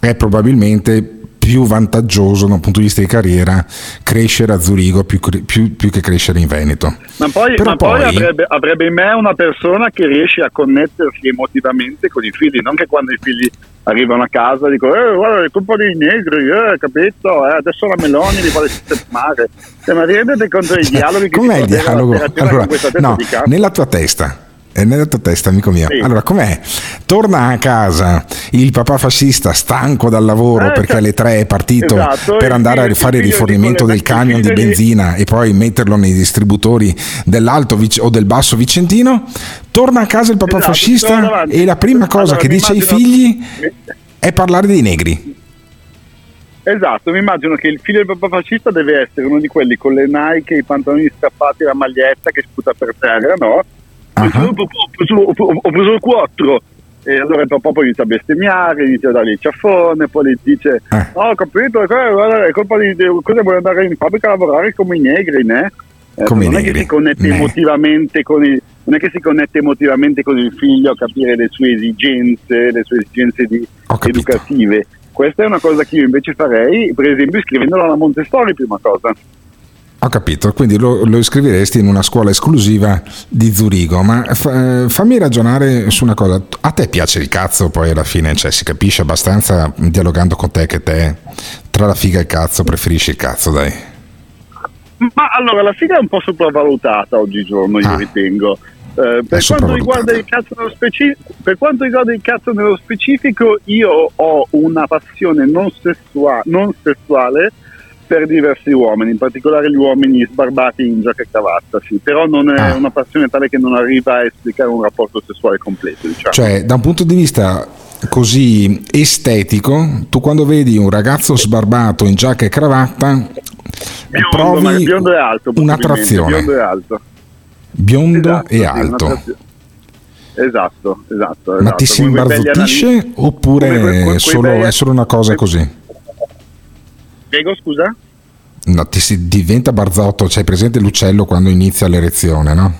È probabilmente più vantaggioso da un punto di vista di carriera crescere a Zurigo più, più- più che crescere in Veneto. Ma poi, ma poi poi- avrebbe, avrebbe in me una persona che riesce a connettersi emotivamente con i figli, non che quando i figli arrivano a casa dicono eh, guarda è colpa dei negri, eh, capito? Eh, adesso la Meloni li vuole sistemare. Cioè, ma rendete conto dei dialoghi che Com'è il dialogo? Allora, nella tua testa. Nella tua testa, amico mio. Sì. Allora, com'è? Torna a casa il papà fascista stanco dal lavoro Eh, perché cioè- alle tre è partito Esatto, per andare figlio- a fare il rifornimento del camion di benzina e poi metterlo nei distributori dell'alto Vic- o del basso Vicentino. Torna a casa il papà Esatto, fascista e la prima cosa Allora, che dice ai immagino- figli è parlare dei negri. Esatto, mi immagino che il figlio del papà fascista deve essere uno di quelli con le Nike, i pantaloni strappati la maglietta che sputa per terra, no? "Oh, papà, Ho preso, ho- ho- ho preso il 4 e allora il papà poi inizia a bestemmiare, inizia a dargli il ciaffone, poi gli dice Eh. no ho capito, eh, è colpa di, cosa vuole andare in fabbrica a lavorare come i negri, né? Eh, Come non è che negri, si connette né. emotivamente con il non è che si connette emotivamente con il figlio a capire le sue esigenze, le sue esigenze di- educative. Questa è una cosa che io invece farei, per esempio, iscrivendolo alla Montessori, prima cosa. Ho capito, quindi lo, lo iscriveresti in una scuola esclusiva di Zurigo, ma fa- fammi ragionare su una cosa, a te piace il cazzo poi alla fine, cioè si capisce abbastanza dialogando con te che te tra la figa e il cazzo preferisci il cazzo, dai. Ma allora, la figa è un po' sopravvalutata oggigiorno, io ritengo. Eh, per, quanto riguarda il cazzo nello speci- per quanto riguarda il cazzo nello specifico, io ho una passione non, sessua- non sessuale per diversi uomini, in particolare gli uomini sbarbati in giacca e cravatta, sì. però non è una passione tale che non arriva a esplicare un rapporto sessuale completo. Diciamo. Cioè, da un punto di vista così estetico, tu quando vedi un ragazzo sbarbato in giacca e cravatta, biondo, provi biondo è alto, un'attrazione. Biondo è alto. biondo Esatto, e sì, alto. un'attrazione. Esatto, esatto. Ma esatto. ti si imbarzottisce oppure quei solo- è solo una cosa così? Prego, scusa? No, ti si diventa barzotto, c'hai presente l'uccello quando inizia l'erezione, no?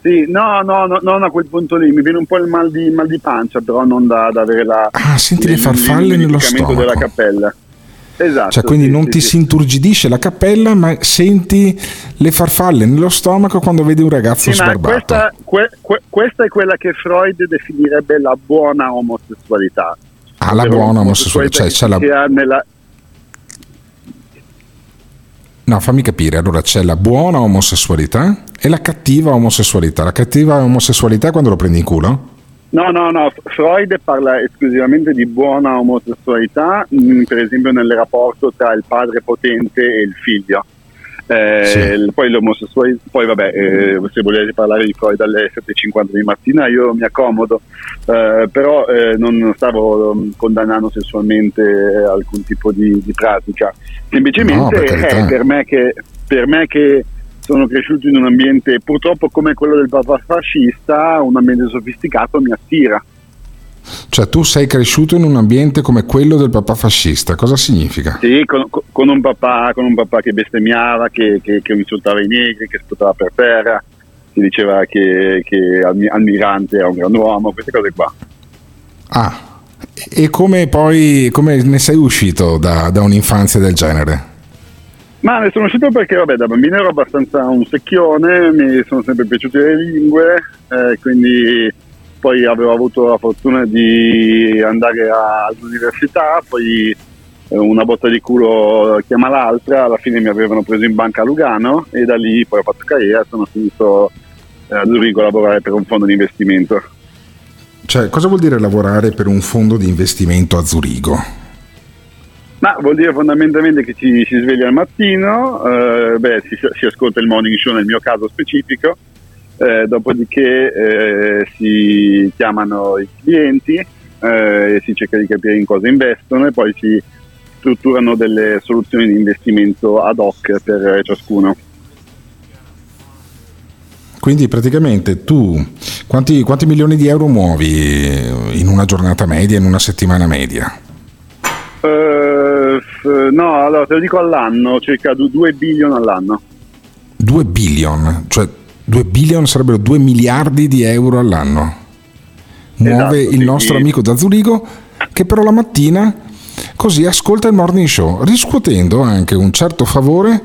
Sì, no, no, no, non a quel punto lì, mi viene un po' il mal di, mal di pancia, però non da, da avere la... Ah, senti le farfalle nello lubrificamento della stomaco. cappella. Esatto. Cioè, quindi sì, non sì, ti sì. si inturgidisce la cappella, ma senti le farfalle nello stomaco quando vedi un ragazzo Sì, ma sbarbato. questa, que- que- questa è quella che Freud definirebbe la buona omosessualità. Ah, la buona omosessualità, cioè c'è la... nella- No, fammi capire, allora c'è la buona omosessualità e la cattiva omosessualità. La cattiva omosessualità è quando lo prendi in culo? No, no, no, Freud parla esclusivamente di buona omosessualità, mh, per esempio nel rapporto tra il padre potente e il figlio. Eh, Sì. Poi l'omosessualità, poi vabbè, eh, se volete parlare di Freud alle 7.50 di mattina io mi accomodo, eh, però eh, non stavo um, condannando sessualmente eh, alcun tipo di, di pratica, No, semplicemente per carità. eh, per, me che, per me che sono cresciuto in un ambiente purtroppo come quello del papà fascista, un ambiente sofisticato mi attira. Cioè tu sei cresciuto in un ambiente come quello del papà fascista, cosa significa? Sì, con, con un papà, con un papà che bestemmiava, che, che, che insultava i negri, che sputava per terra, che diceva che, che Almi- Almirante era un gran uomo, queste cose qua. Ah, E come poi come ne sei uscito da, da un'infanzia del genere? Ma ne sono uscito perché, vabbè, da bambino ero abbastanza un secchione, mi sono sempre piaciute le lingue, eh, quindi poi avevo avuto la fortuna di andare all'università, poi eh, una botta di culo chiama l'altra, alla fine mi avevano preso in banca a Lugano e da lì poi ho fatto carriera, sono finito eh, a Zurigo a lavorare per un fondo di investimento. Cioè, cosa vuol dire lavorare per un fondo di investimento a Zurigo? Ma vuol dire fondamentalmente che ci si sveglia al mattino, eh, beh, si, si ascolta il morning show nel mio caso specifico, eh, dopodiché eh, si chiamano i clienti eh, e si cerca di capire in cosa investono e poi si strutturano delle soluzioni di investimento ad hoc per ciascuno. Quindi praticamente tu quanti, quanti milioni di euro muovi in una giornata media, in una settimana media? Eh, no, allora te lo dico all'anno, circa 2 billion all'anno. 2 billion, cioè 2 billion sarebbero 2 miliardi di euro all'anno. Muove Esatto, il nostro amico da Zurigo che però la mattina così ascolta il morning show, riscuotendo anche un certo favore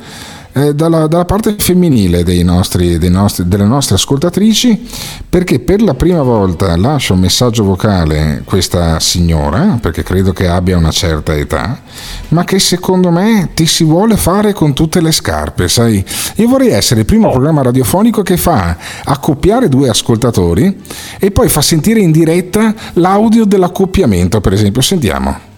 eh, dalla, dalla parte femminile dei nostri- dei nostri- delle nostre ascoltatrici perché per la prima volta lascia un messaggio vocale questa signora, perché credo che abbia una certa età, ma che secondo me ti si vuole fare con tutte le scarpe, sai? Io vorrei essere il primo programma radiofonico che fa accoppiare due ascoltatori e poi fa sentire in diretta l'audio dell'accoppiamento, per esempio. Sentiamo.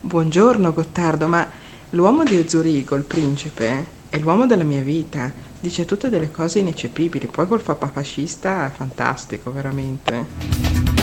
Buongiorno Gottardo, ma l'uomo di Zurigo, il principe, è l'uomo della mia vita. Dice tutte delle cose ineccepibili. Poi col papà fascista è fantastico, veramente.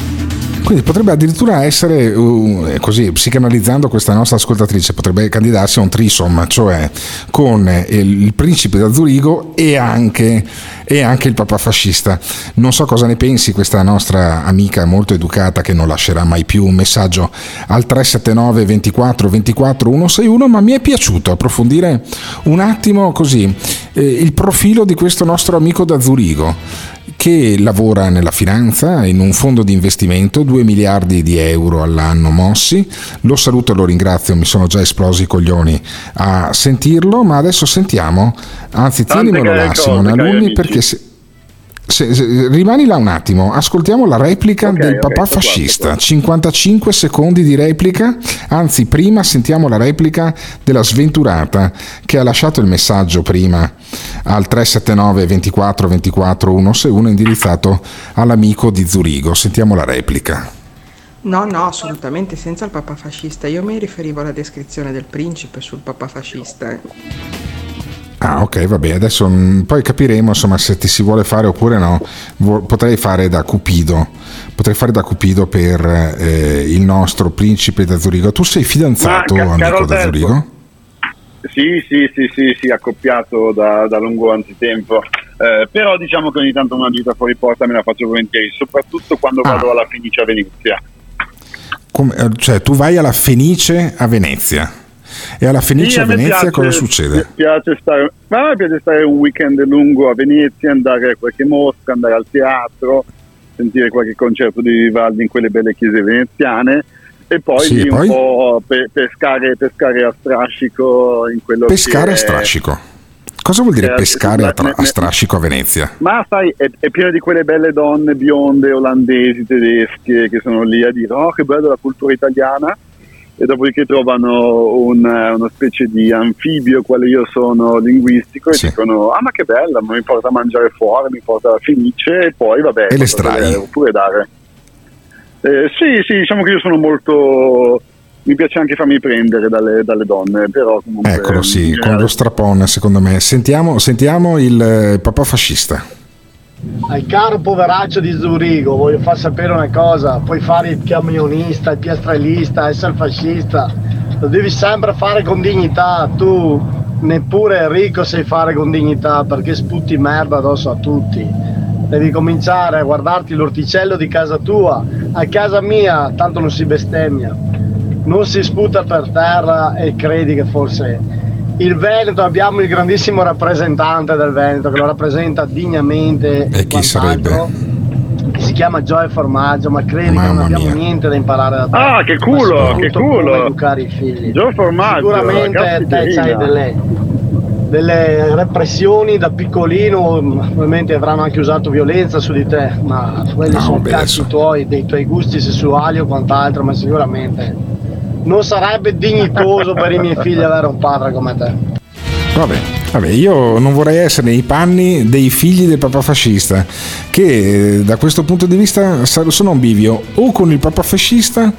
Quindi potrebbe addirittura essere, uh, eh, così, psicanalizzando questa nostra ascoltatrice, potrebbe candidarsi a un trisom, cioè con eh, il, principe da Zurigo e anche, e anche il papà fascista. Non so cosa ne pensi questa nostra amica molto educata che non lascerà mai più un messaggio al 379 24 24 161, ma mi è piaciuto approfondire un attimo così eh, il profilo di questo nostro amico da Zurigo che lavora nella finanza in un fondo di investimento, 2 miliardi di euro all'anno mossi. Lo saluto e lo ringrazio, mi sono già esplosi i coglioni a sentirlo, ma adesso sentiamo, anzi tienimelo là Simone Alunni perché se, se- se- rimani là un attimo, ascoltiamo la replica Ok, del papà sto qua, fascista, 55 secondi di replica, anzi prima sentiamo la replica della sventurata che ha lasciato il messaggio prima al 379 24 24 161 indirizzato all'amico di Zurigo, sentiamo la replica. No, no, assolutamente senza il papà fascista. Io mi riferivo alla descrizione del principe sul papà fascista. Ah, ok, vabbè, adesso mm, poi capiremo insomma se ti si vuole fare oppure no. Vo- potrei fare da Cupido, potrei fare da Cupido per eh, il nostro principe da Zurigo. Tu sei fidanzato, Ma, amico da Alberto, Zurigo? Sì, sì, sì, sì, sì, accoppiato da, da lungo anzitempo. Eh, però diciamo che ogni tanto una gita fuori porta me la faccio volentieri, soprattutto quando Ah. vado alla Fenice a Venezia. Come- eh, cioè, tu vai alla Fenice a Venezia. E alla Fenice Sì, a Venezia piace- cosa succede? Mi piace stare, ma a me piace stare un weekend lungo a Venezia, andare a qualche mostra, andare al teatro, sentire qualche concerto di Vivaldi in quelle belle chiese veneziane e poi Sì, lì poi? un po' pe- pescare, pescare a strascico in quello Pescare che a strascico. Cosa vuol dire pescare a, tra- a strascico a Venezia? Ma sai, è, è pieno di quelle belle donne bionde, olandesi, tedesche che sono lì a dire oh che bella la cultura italiana e dopodiché trovano un- una specie di anfibio quale io sono linguistico e dicono ah ma che bella, mi porta a mangiare fuori, mi porta alla Fenice e poi vabbè, E le strai? oppure dare. Eh, sì, sì, diciamo che io sono molto... mi piace anche farmi prendere dalle, dalle donne, però comunque... Eccolo, sì, con lo strapone secondo me. Sentiamo, sentiamo il eh, papà fascista. Al caro poveraccio di Zurigo voglio far sapere una cosa, puoi fare il camionista, il piastrellista, essere fascista, lo devi sempre fare con dignità, tu neppure ricco sai fare con dignità perché sputi merda addosso a tutti. Devi cominciare a guardarti l'orticello di casa tua, a casa mia tanto non si bestemmia, non si sputa per terra e credi che forse il Veneto abbiamo il grandissimo rappresentante del Veneto che lo rappresenta dignamente E chi sarebbe? che si chiama Joy Formaggio, ma credi che non abbiamo niente da imparare da te. Ah, che culo, che culo. educare i figli. Joy Formaggio, Sicuramente te c'hai delle, delle repressioni da piccolino, probabilmente avranno anche usato violenza su di te, ma quelli No, sono beh, cazzi tuoi, dei tuoi gusti sessuali o quant'altro, ma sicuramente non sarebbe dignitoso per i miei figli avere un padre come te. Vabbè, vabbè, io non vorrei essere nei panni dei figli del papà fascista, che eh, da questo punto di vista sono un bivio o con il papà fascista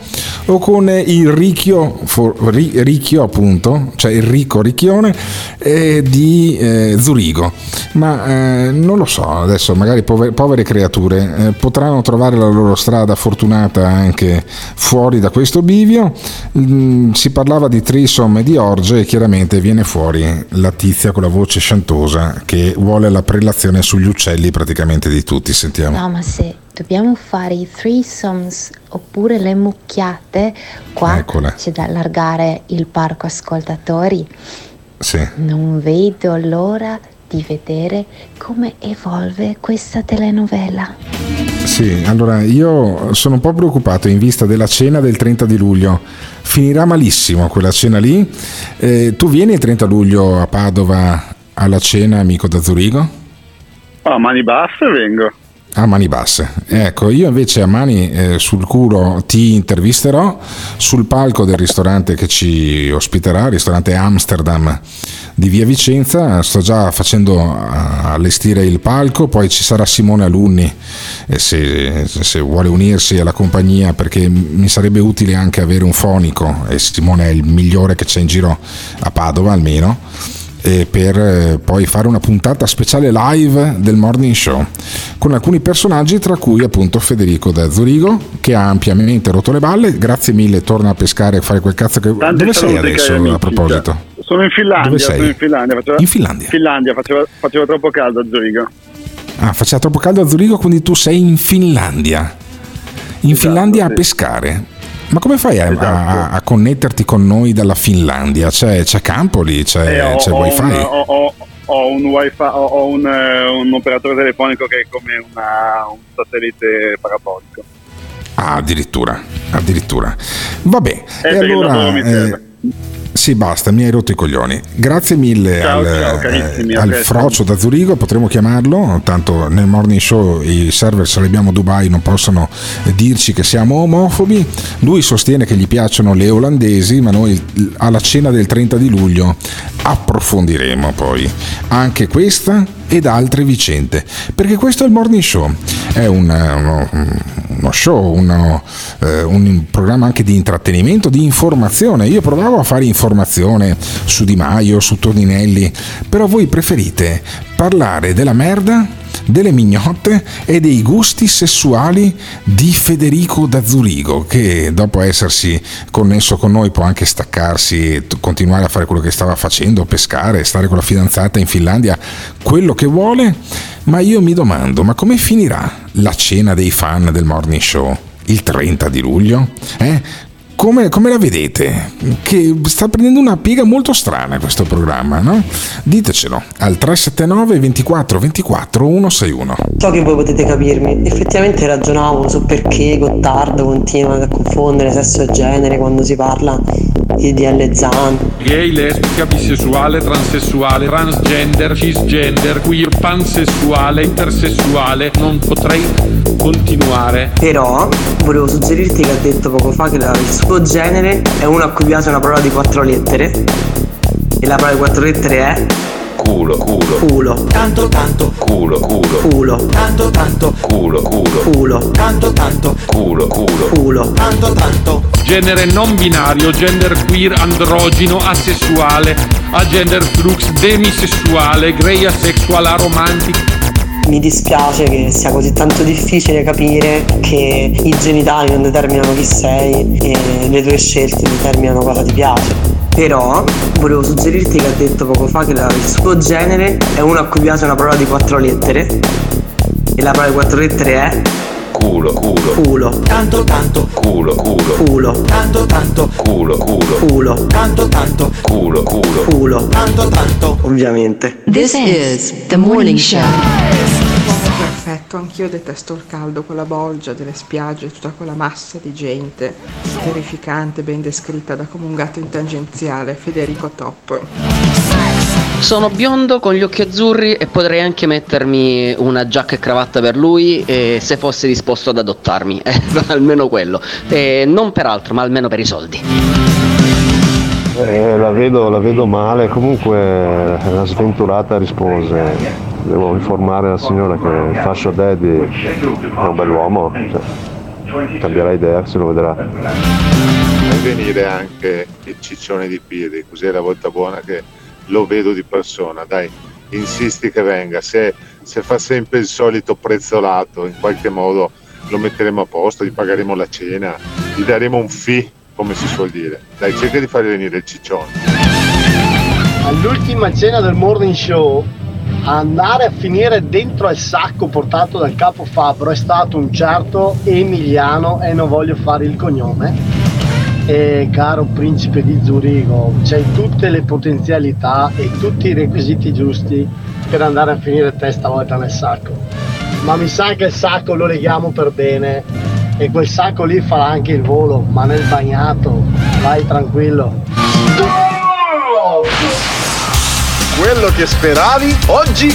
o con il ricchio, ricchio appunto, cioè il ricco ricchione eh, di eh, Zurigo. Ma eh, non lo so, adesso magari pover- povere creature eh, potranno trovare la loro strada fortunata anche fuori da questo bivio. Mm, si parlava di trisom e di orge e chiaramente viene fuori la tizia con la voce sciantosa che vuole la prelazione sugli uccelli praticamente di tutti. Sentiamo. No, ma se dobbiamo fare i threesomes oppure le mucchiate, qua Eccola. c'è da allargare il parco ascoltatori. Sì. Non vedo l'ora di vedere come evolve questa telenovela. Sì, allora io sono un po' preoccupato in vista della cena del 30 di luglio. Finirà malissimo quella cena lì. Eh, tu vieni il 30 luglio a Padova alla cena, amico da Zurigo? Ah, mani basse vengo. A mani basse. Ecco, io invece a mani eh, sul culo ti intervisterò sul palco del ristorante che ci ospiterà, il ristorante Amsterdam di Via Vicenza. Sto già facendo eh, allestire il palco, poi ci sarà Simone Alunni eh, se, se vuole unirsi alla compagnia perché mi sarebbe utile anche avere un fonico e Simone è il migliore che c'è in giro a Padova almeno per eh, poi fare una puntata speciale live del morning show con alcuni personaggi tra cui appunto Federico da Zurigo che ha ampiamente rotto le balle grazie mille torna a pescare a fare quel cazzo che Tanti dove sei adesso a proposito Sono in Finlandia. Dove sei? Sono in Finlandia. Faceva, In Finlandia? Finlandia, faceva, faceva troppo caldo a Zurigo. ah faceva troppo caldo a Zurigo quindi tu sei in Finlandia in Esatto, Finlandia a pescare ma come fai a, Esatto. a- a connetterti con noi dalla Finlandia? C'è, c'è campo lì? C'è, Eh, ho, c'è ho wifi? un, ho, ho- ho un wifi, ho, un, eh, un operatore telefonico che è come una- un satellite parabolico. Ah, addirittura, addirittura. Vabbè, Eh, e allora... sì, basta, mi hai rotto i coglioni. Grazie mille Ciao, al, ciao, eh, al frocio da Zurigo, potremmo chiamarlo, tanto nel morning show i server se li abbiamo a Dubai non possono dirci che siamo omofobi. Lui sostiene che gli piacciono le olandesi, ma noi alla cena del 30 di luglio approfondiremo poi anche questa ed altre vicende, perché questo è il morning show, è un, eh, uno, uno show, uno, eh, un programma anche di intrattenimento, di informazione. Io provavo a fare informazione su Di Maio, su Toninelli, però voi preferite parlare della merda, delle mignotte e dei gusti sessuali di Federico da Zurigo, che dopo essersi connesso con noi può anche staccarsi continuare a fare quello che stava facendo, pescare, stare con la fidanzata in Finlandia, quello che vuole, ma io mi domando, ma come finirà la cena dei fan del morning show? Il 30 di luglio? Eh? Come, come la vedete? Che sta prendendo una piega molto strana questo programma, no? Ditecelo al 379 24 24 161. So che voi potete capirmi, effettivamente ragionavo su perché Gottardo continua a confondere sesso e genere quando si parla di DL Zan. Gay, lesbica, bisessuale, transessuale, transgender, cisgender, queer, pansessuale, intersessuale, non potrei continuare. Però volevo suggerirti che ha detto poco fa che la- il suo genere è uno a cui piace una parola di quattro lettere e la parola di quattro lettere è Culo, culo. culo. Tanto tanto Culo, culo. Culo. tanto tanto Culo, culo. Culo. tanto tanto Culo, culo. Culo. tanto tanto Genere non binario, gender queer, androgino, asessuale, agender flux, demisessuale, grey asexual, aromantic. Mi dispiace che sia così tanto difficile capire che i genitali non determinano chi sei e le tue scelte determinano cosa ti piace. Però volevo suggerirti che ha detto poco fa che la- il suo genere è uno a cui piace una parola di quattro lettere e la parola di quattro lettere è Culo, culo. culo. tanto tanto Culo, culo. Culo. tanto tanto Culo, culo. Culo. tanto tanto Culo, culo. Culo. tanto tanto Ovviamente. This is the morning show. perfetto, anch'io detesto il caldo, quella bolgia delle spiagge, tutta quella massa di gente terrificante, ben descritta da come un gatto in tangenziale, Federico Top. Sono biondo con gli occhi azzurri e potrei anche mettermi una giacca e cravatta per lui eh, se fosse disposto ad adottarmi, eh, almeno quello. Eh, non per altro, ma almeno per i soldi. Eh, la, vedo, la vedo male, comunque la sventurata rispose, devo informare la signora che il fascio daddy è un bell'uomo, cioè, cambierà idea se lo vedrà. Fai venire anche il ciccione di Piri, così è la volta buona che lo vedo di persona, dai, insisti che venga, se, se fa sempre il solito prezzolato, in qualche modo lo metteremo a posto, gli pagheremo la cena, gli daremo un fee, come si suol dire. Dai, cerca di fare venire il ciccione. All'ultima cena del morning show, andare a finire dentro al sacco portato dal capo Fabbro è stato un certo Emiliano e non voglio fare il cognome. E caro principe di Zurigo, c'hai tutte le potenzialità e tutti i requisiti giusti per andare a finire testa volta nel sacco. Ma mi sa che il sacco lo leghiamo per bene e quel sacco lì farà anche il volo, ma nel bagnato, vai tranquillo. Quello che speravi oggi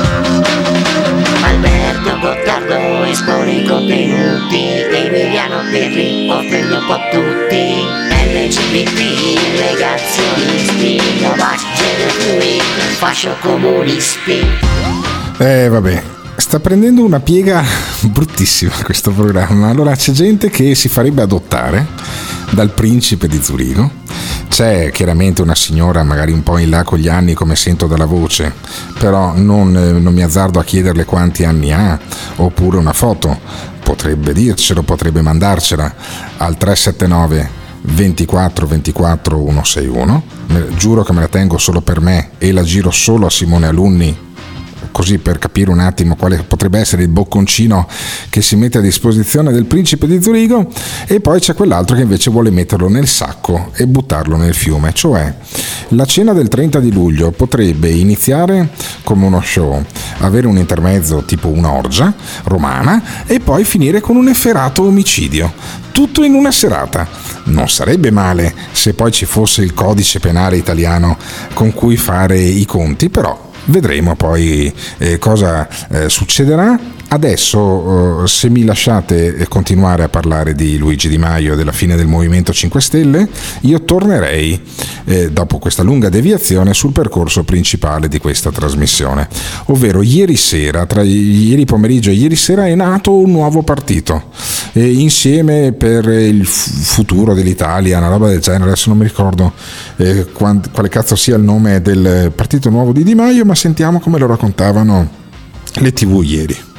Gottardo espone i contenuti Emiliano Perri offre un po' tutti LGBT, negazionisti, Novak, gender fluid, fascio comunisti Eh vabbè, sta prendendo una piega bruttissima questo programma. Allora c'è gente che si farebbe adottare dal principe di Zurigo. C'è chiaramente una signora magari un po' in là con gli anni come sento dalla voce, però non, eh, non mi azzardo a chiederle quanti anni ha, oppure una foto. Potrebbe dircelo, potrebbe mandarcela al 379 24 24 161. Me- Giuro che me la tengo solo per me e la giro solo a Simone Alunni così per capire un attimo quale potrebbe essere il bocconcino che si mette a disposizione del principe di Zurigo e poi c'è quell'altro che invece vuole metterlo nel sacco e buttarlo nel fiume, cioè la cena del 30 di luglio potrebbe iniziare come uno show, avere un intermezzo tipo un'orgia romana e poi finire con un efferato omicidio. Tutto in una serata. Non sarebbe male se poi ci fosse il codice penale italiano con cui fare i conti, però Vedremo poi eh, cosa eh, succederà. Adesso, eh, se mi lasciate eh, continuare a parlare di Luigi Di Maio e della fine del Movimento 5 Stelle, io tornerei, eh, dopo questa lunga deviazione, sul percorso principale di questa trasmissione. Ovvero, ieri sera, tra ieri pomeriggio e ieri sera, è nato un nuovo partito. E insieme per il futuro dell'Italia, una roba del genere, adesso non mi ricordo quale cazzo sia il nome del partito nuovo di Di Maio, ma sentiamo come lo raccontavano le tv ieri.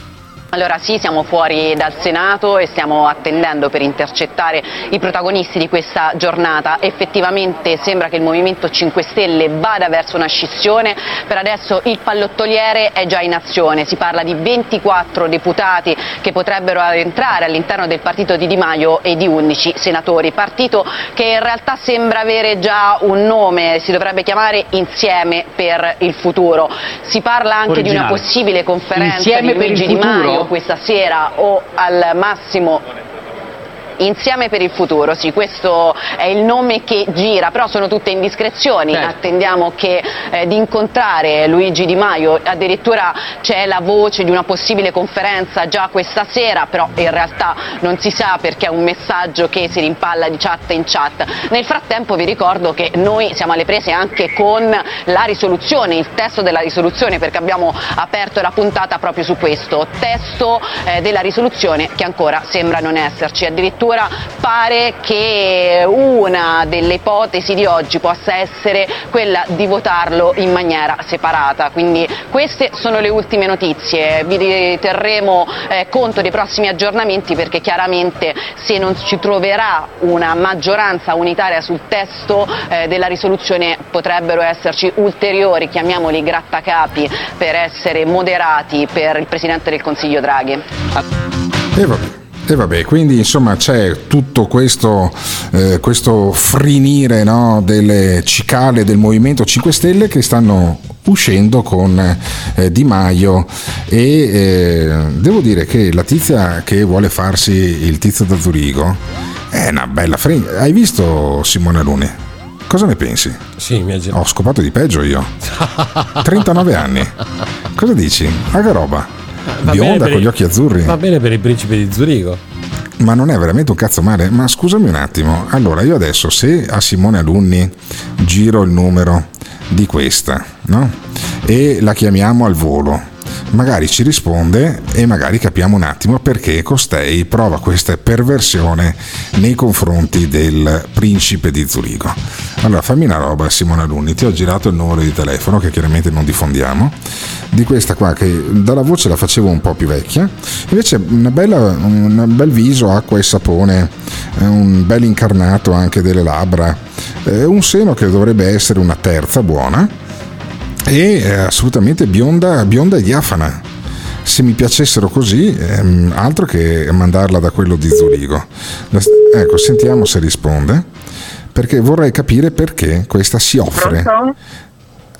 Allora sì, siamo fuori dal Senato e stiamo attendendo per intercettare i protagonisti di questa giornata. Effettivamente sembra che il Movimento 5 Stelle vada verso una scissione, per adesso il pallottoliere è già in azione, si parla di 24 deputati che potrebbero entrare all'interno del partito di Di Maio e di 11 senatori, partito che in realtà sembra avere già un nome, si dovrebbe chiamare Insieme per il futuro. Si parla anche di una Originale. possibile conferenza Insieme di Luigi Di Maio questa sera o al massimo Insieme per il futuro, sì, questo è il nome che gira, però sono tutte indiscrezioni, Certo. attendiamo che, eh, di incontrare Luigi Di Maio, addirittura c'è la voce di una possibile conferenza già questa sera, però in realtà non si sa perché è un messaggio che si rimpalla di chat in chat. Nel frattempo vi ricordo che noi siamo alle prese anche con la risoluzione, il testo della risoluzione, perché abbiamo aperto la puntata proprio su questo testo eh, della risoluzione che ancora sembra non esserci. Addirittura pare che una delle ipotesi di oggi possa essere quella di votarlo in maniera separata. Quindi queste sono le ultime notizie. Vi terremo eh, conto dei prossimi aggiornamenti perché chiaramente se non ci troverà una maggioranza unitaria sul testo eh, della risoluzione potrebbero esserci ulteriori, chiamiamoli grattacapi, per essere moderati per il Presidente del Consiglio Draghi. E vabbè. E vabbè, quindi insomma c'è tutto questo, eh, questo frinire no, delle cicale del Movimento 5 Stelle che stanno uscendo con eh, Di Maio e eh, devo dire che la tizia che vuole farsi il tizio da Zurigo è una bella fringa. Hai visto Simone Luni? Cosa ne pensi? Sì, mi ha girato. Ho scopato di peggio io. 39 anni. Cosa dici? Ma che roba? Va Bionda con gli occhi azzurri. Va bene per il principe di Zurigo. Ma non è veramente un cazzo male? Ma scusami un attimo. Allora, io adesso se a Simone Alunni giro il numero di questa, no? E la chiamiamo al volo. Magari ci risponde e magari capiamo un attimo perché costei prova questa perversione nei confronti del principe di Zurigo. Allora fammi una roba Simone Alunni, ti ho girato il numero di telefono che chiaramente non diffondiamo, di questa qua che dalla voce la facevo un po' più vecchia, invece un bel viso, acqua e sapone, eh, un bel incarnato anche delle labbra, eh, un seno che dovrebbe essere una terza buona e eh, assolutamente bionda, bionda e diafana. Se mi piacessero così, ehm, altro che mandarla da quello di Zurigo. Ecco, sentiamo se risponde, perché vorrei capire perché questa si offre.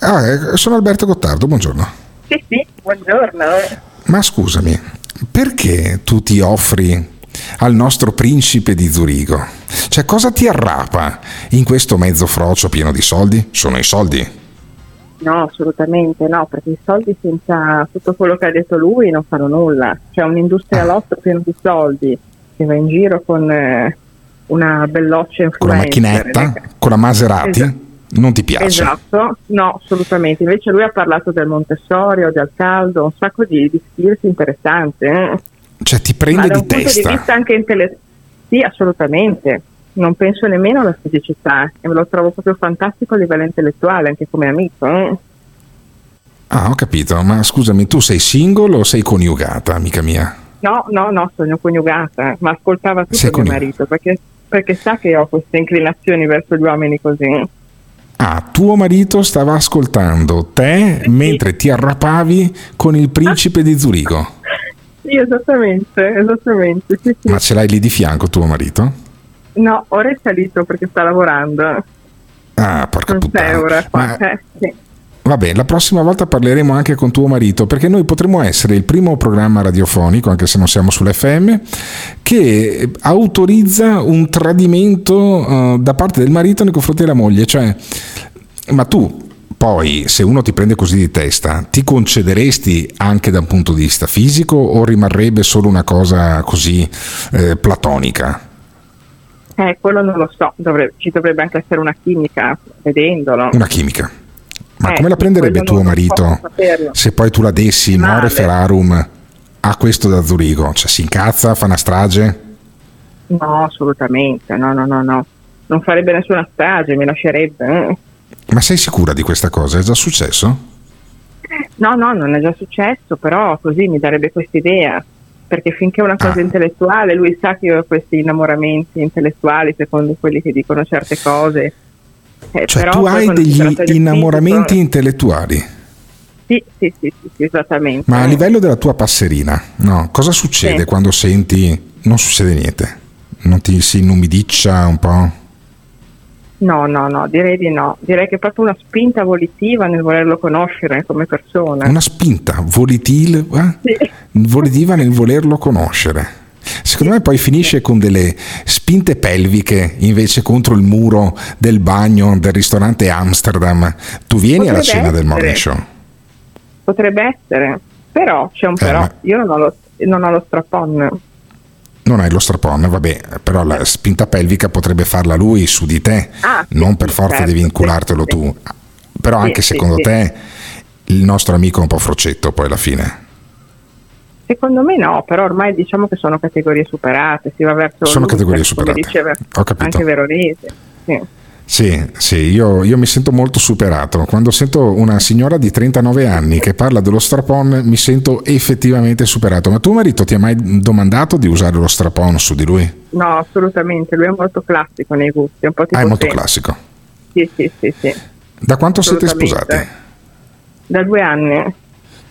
Ah, eh, sono Alberto Gottardo, buongiorno. Sì, sì, buongiorno. Ma scusami, perché tu ti offri al nostro principe di Zurigo? Cioè, cosa ti arrapa in questo mezzo frocio pieno di soldi? Sono i soldi. No, assolutamente no, perché i soldi senza tutto quello che ha detto lui non fanno nulla. C'è un'industria lotto piena di soldi che va in giro con eh, una belloccia Con la influencer. macchinetta, con la Maserati, Esatto. non ti piace. Esatto, no, assolutamente. Invece lui ha parlato del Montessori, del caldo, un sacco di, di skills interessanti. eh. Cioè, ti Ma prende da di testa. di anche intellettuale, sì, assolutamente. Non penso nemmeno alla fisicità e me lo trovo proprio fantastico a livello intellettuale, anche come amico. eh. Ah, ho capito, ma scusami, tu sei single o sei coniugata, amica mia? No, no, no, sono coniugata, ma ascoltava tutto Sei mio marito perché, perché sa che ho queste inclinazioni verso gli uomini così. Ah, tuo marito stava ascoltando te mentre ti arrapavi con il principe di Zurigo. Sì, esattamente, esattamente. Sì, sì. Ma ce l'hai lì di fianco tuo marito? No, ora è salito perché sta lavorando. Ah, porca puttana. qua. Ma Eh, sì. Vabbè, la prossima volta parleremo anche con tuo marito, perché noi potremmo essere il primo programma radiofonico, anche se non siamo sull'FM, che autorizza un tradimento eh, da parte del marito nei confronti della moglie. Cioè, ma tu poi, se uno ti prende così di testa, ti concederesti anche da un punto di vista fisico o rimarrebbe solo una cosa così eh, platonica? Eh, quello non lo so, dovrebbe- ci dovrebbe anche essere una chimica, vedendolo. Una chimica. Ma Eh, come la prenderebbe tuo marito se poi tu la dessi Male. more ferarum a questo da Zurigo? Cioè si incazza, fa una strage? No, assolutamente, no, no, no, no. Non farebbe nessuna strage, mi lascerebbe. eh. Ma sei sicura di questa cosa? È già successo? No, no, non è già successo, però così mi darebbe questa idea. Perché finché è una cosa Ah. intellettuale, lui sa che io ho questi innamoramenti intellettuali, secondo quelli che dicono certe cose. Eh, Cioè tu hai degli innamoramenti fisico- intellettuali, Sì, sì, sì, sì, sì, esattamente. ma a livello della tua passerina, no? Cosa succede Sì. quando senti non succede niente? Non ti si inumidiccia un po'? No, no, no, direi di no. Direi che è proprio una spinta volitiva nel volerlo conoscere come persona. Una spinta volitil- eh? volitiva nel volerlo conoscere. Secondo me poi finisce con delle spinte pelviche invece contro il muro del bagno del ristorante Amsterdam. Tu vieni alla Potrebbe cena del morning essere. show. Potrebbe essere, però c'è un Eh, però. ma- Io non ho lo, non ho lo strapon. Non hai lo strapone, vabbè, però la spinta pelvica potrebbe farla lui su di te, Ah, sì, non per sì, forza certo, devi inculartelo tu. Però Sì, anche sì, secondo sì. te il nostro amico è un po' frocetto poi alla fine. Secondo me no, però ormai diciamo che sono categorie superate, si va verso Sono l'ultra, categorie come superate. diceva Ho capito. anche Veronese. Sì. Sì, sì, io, io mi sento molto superato. Quando sento una signora di 39 anni che parla dello strapon mi sento effettivamente superato. Ma tuo marito ti ha mai domandato di usare lo strapon su di lui? No, assolutamente, lui è molto classico nei gusti, è un po' tipo Ah, è molto te. classico. Sì, sì, sì, sì. Da quanto siete sposati? Da due anni.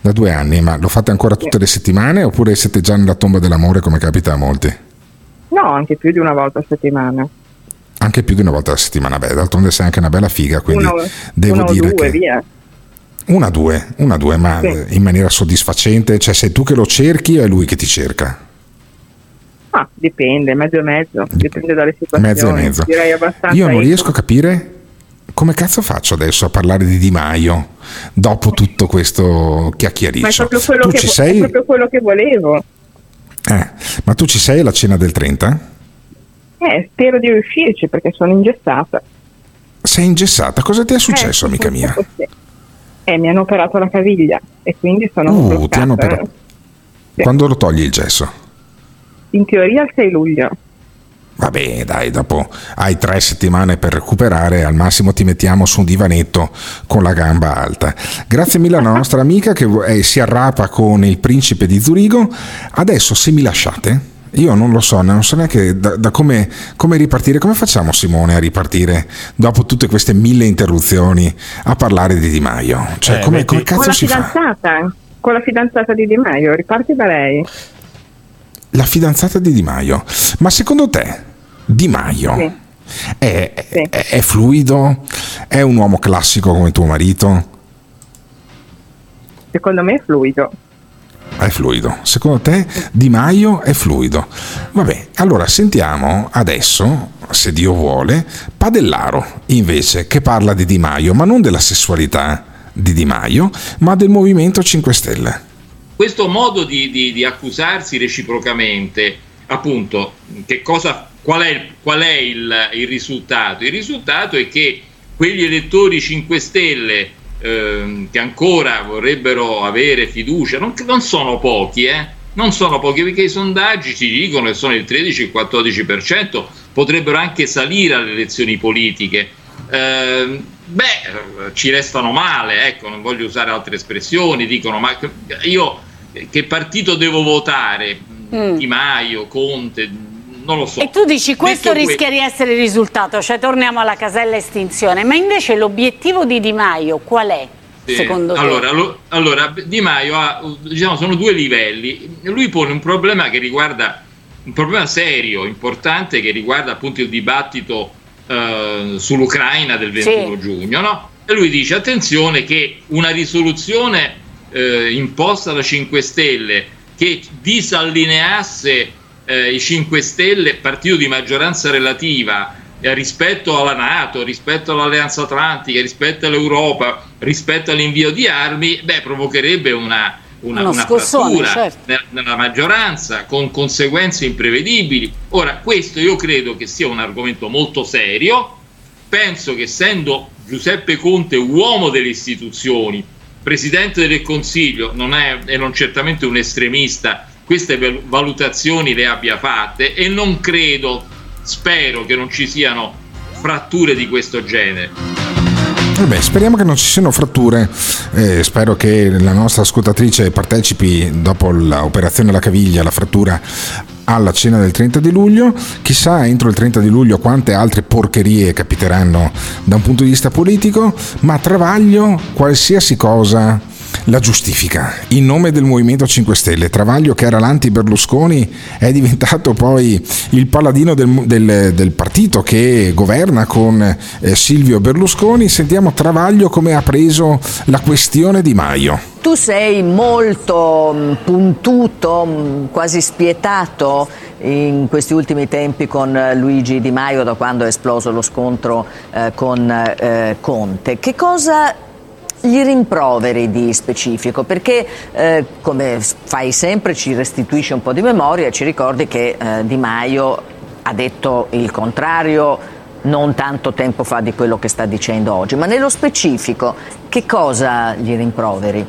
Da due anni, ma lo fate ancora tutte le settimane oppure siete già nella tomba dell'amore come capita a molti? No, anche più di una volta a settimana. Anche più di una volta alla settimana, beh, d'altronde sei anche una bella figa, quindi Uno, devo uno dire due, che... via. Una, due, una, due, ma Sì. in maniera soddisfacente, cioè sei tu che lo cerchi o è lui che ti cerca? Ah, dipende, mezzo e mezzo, dipende dalle situazioni. Mezzo e mezzo. Direi abbastanza. Io non riesco a capire come cazzo faccio adesso a parlare di Di Maio dopo tutto questo Ma è chiacchiericcio. proprio quello, Tu che, vo- sei? proprio quello che volevo. Eh, ma tu ci sei alla cena del 30? Eh, spero di riuscirci perché sono ingessata. Sei ingessata? Cosa ti è successo, Eh, amica mia? sì. Eh, mi hanno operato la caviglia e quindi sono Uh, ti hanno operato. Quando lo togli il gesso? In teoria il 6 luglio. Vabbè, dai, dopo hai tre settimane per recuperare, al massimo ti mettiamo su un divanetto con la gamba alta. Grazie mille alla nostra amica che eh, si arrapa con il principe di Zurigo. Adesso, se mi lasciate, io non lo so, non so neanche da, da come, come ripartire. Come facciamo, Simone, a ripartire dopo tutte queste mille interruzioni a parlare di Di Maio? Cioè, Eh, come, come Con cazzo la si fa? fidanzata? Con la fidanzata di Di Maio, riparti da lei. La fidanzata di Di Maio. Ma secondo te, Di Maio Sì. è, è- è fluido? È un uomo classico come tuo marito? Secondo me è fluido. È fluido. Secondo te Di Maio è fluido? Vabbè, allora sentiamo adesso, se Dio vuole, Padellaro invece che parla di Di Maio, ma non della sessualità di Di Maio, ma del Movimento 5 Stelle. questo modo di, di- di accusarsi reciprocamente, appunto, cosa, qual è, qual è il, il risultato? Il risultato è che quegli elettori 5 Stelle ehm, che ancora vorrebbero avere fiducia, non, non sono pochi, eh? non sono pochi perché i sondaggi ci dicono che sono il 13 il 14%, potrebbero anche salire alle elezioni politiche. Ehm, beh, ci restano male, ecco, non voglio usare altre espressioni, dicono ma io che partito devo votare? Di Maio, Conte, non lo so. E tu dici questo Detto rischia di essere il risultato, cioè torniamo alla casella estinzione, ma invece l'obiettivo di Di Maio qual è? Sì. Secondo te? allora, lo- allora, Di Maio ha, diciamo, sono due livelli. Lui pone un problema che riguarda un problema serio, importante, che riguarda appunto il dibattito eh, sull'Ucraina del 21 Sì. giugno, no? E lui dice: attenzione, che una risoluzione eh, imposta da 5 Stelle che disallineasse eh, i 5 Stelle, partito di maggioranza relativa, eh, rispetto alla Nato, rispetto all'Alleanza Atlantica, rispetto all'Europa, rispetto all'invio di armi, beh, provocherebbe una, una, una frattura certo. ne- nella maggioranza con conseguenze imprevedibili. Ora, questo io credo che sia un argomento molto serio. Penso che essendo Giuseppe Conte uomo delle istituzioni, presidente del Consiglio, non è e non certamente un estremista, queste val- valutazioni le abbia fatte e non credo, spero che non ci siano fratture di questo genere. Vabbè, speriamo che non ci siano fratture. eh, spero che la nostra ascoltatrice partecipi dopo l'operazione alla caviglia, alla frattura, alla cena del 30 di luglio. Chissà entro il 30 di luglio quante altre porcherie capiteranno da un punto di vista politico, ma travaglio qualsiasi cosa la giustifica in nome del Movimento 5 Stelle. Travaglio, che era l'anti-Berlusconi, è diventato poi il paladino del, del- del partito che governa con eh, Silvio Berlusconi. Sentiamo Travaglio come ha preso la questione Di Maio. Tu sei molto mh, puntuto, mh, quasi spietato in questi ultimi tempi con eh, Luigi Di Maio da quando è esploso lo scontro eh, con eh, Conte. Che cosa gli rimproveri di specifico? Perché eh, come fai sempre ci restituisci un po' di memoria ci ricordi che eh, Di Maio ha detto il contrario non tanto tempo fa di quello che sta dicendo oggi, ma nello specifico che cosa gli rimproveri?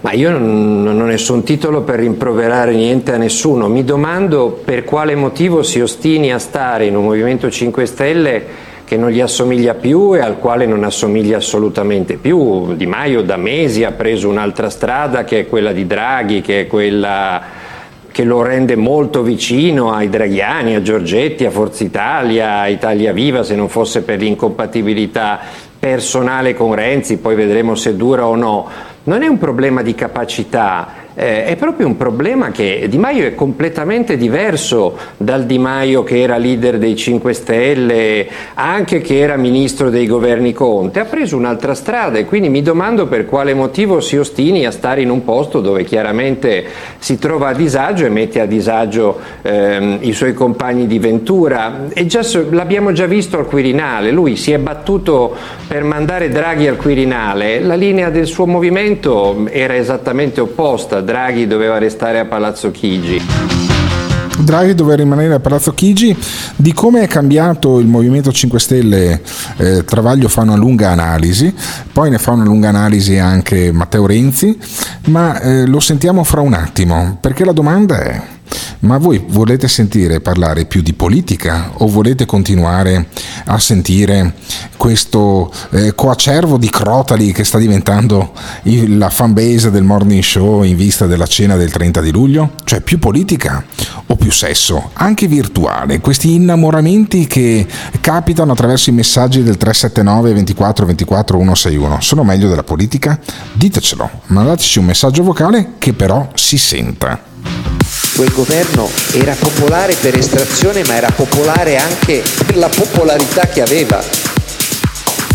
Ma io non, non ho nessun titolo per rimproverare niente a nessuno. Mi domando per quale motivo si ostini a stare in un Movimento 5 Stelle che non gli assomiglia più e al quale non assomiglia assolutamente più. Di Maio da mesi ha preso un'altra strada che è quella di Draghi, che è quella che lo rende molto vicino ai Draghiani, a Giorgetti, a Forza Italia, a Italia Viva, se non fosse per l'incompatibilità personale con Renzi, poi vedremo se dura o no. Non è un problema di capacità, eh, è proprio un problema che Di Maio è completamente diverso dal Di Maio che era leader dei 5 Stelle, anche che era ministro dei governi Conte. Ha preso un'altra strada e quindi mi domando per quale motivo si ostini a stare in un posto dove chiaramente si trova a disagio e mette a disagio ehm, i suoi compagni di Ventura. Già l'abbiamo già visto al Quirinale, lui si è battuto per mandare Draghi al Quirinale, la linea del suo movimento era esattamente opposta, Draghi doveva restare a Palazzo Chigi. Draghi doveva rimanere a Palazzo Chigi. Di come è cambiato il Movimento 5 Stelle, eh, Travaglio fa una lunga analisi, poi ne fa una lunga analisi anche Matteo Renzi, ma eh, lo sentiamo fra un attimo, perché la domanda è. Ma voi volete sentire parlare più di politica o volete continuare a sentire questo eh, coacervo di crotali che sta diventando il- la fanbase del morning show in vista della cena del 30 di luglio? Cioè più politica o più sesso, anche virtuale, questi innamoramenti che capitano attraverso i messaggi del 379 24 24 161 sono meglio della politica? Ditecelo, mandateci un messaggio vocale che però si senta. Quel governo era popolare per estrazione, ma era popolare anche per la popolarità che aveva.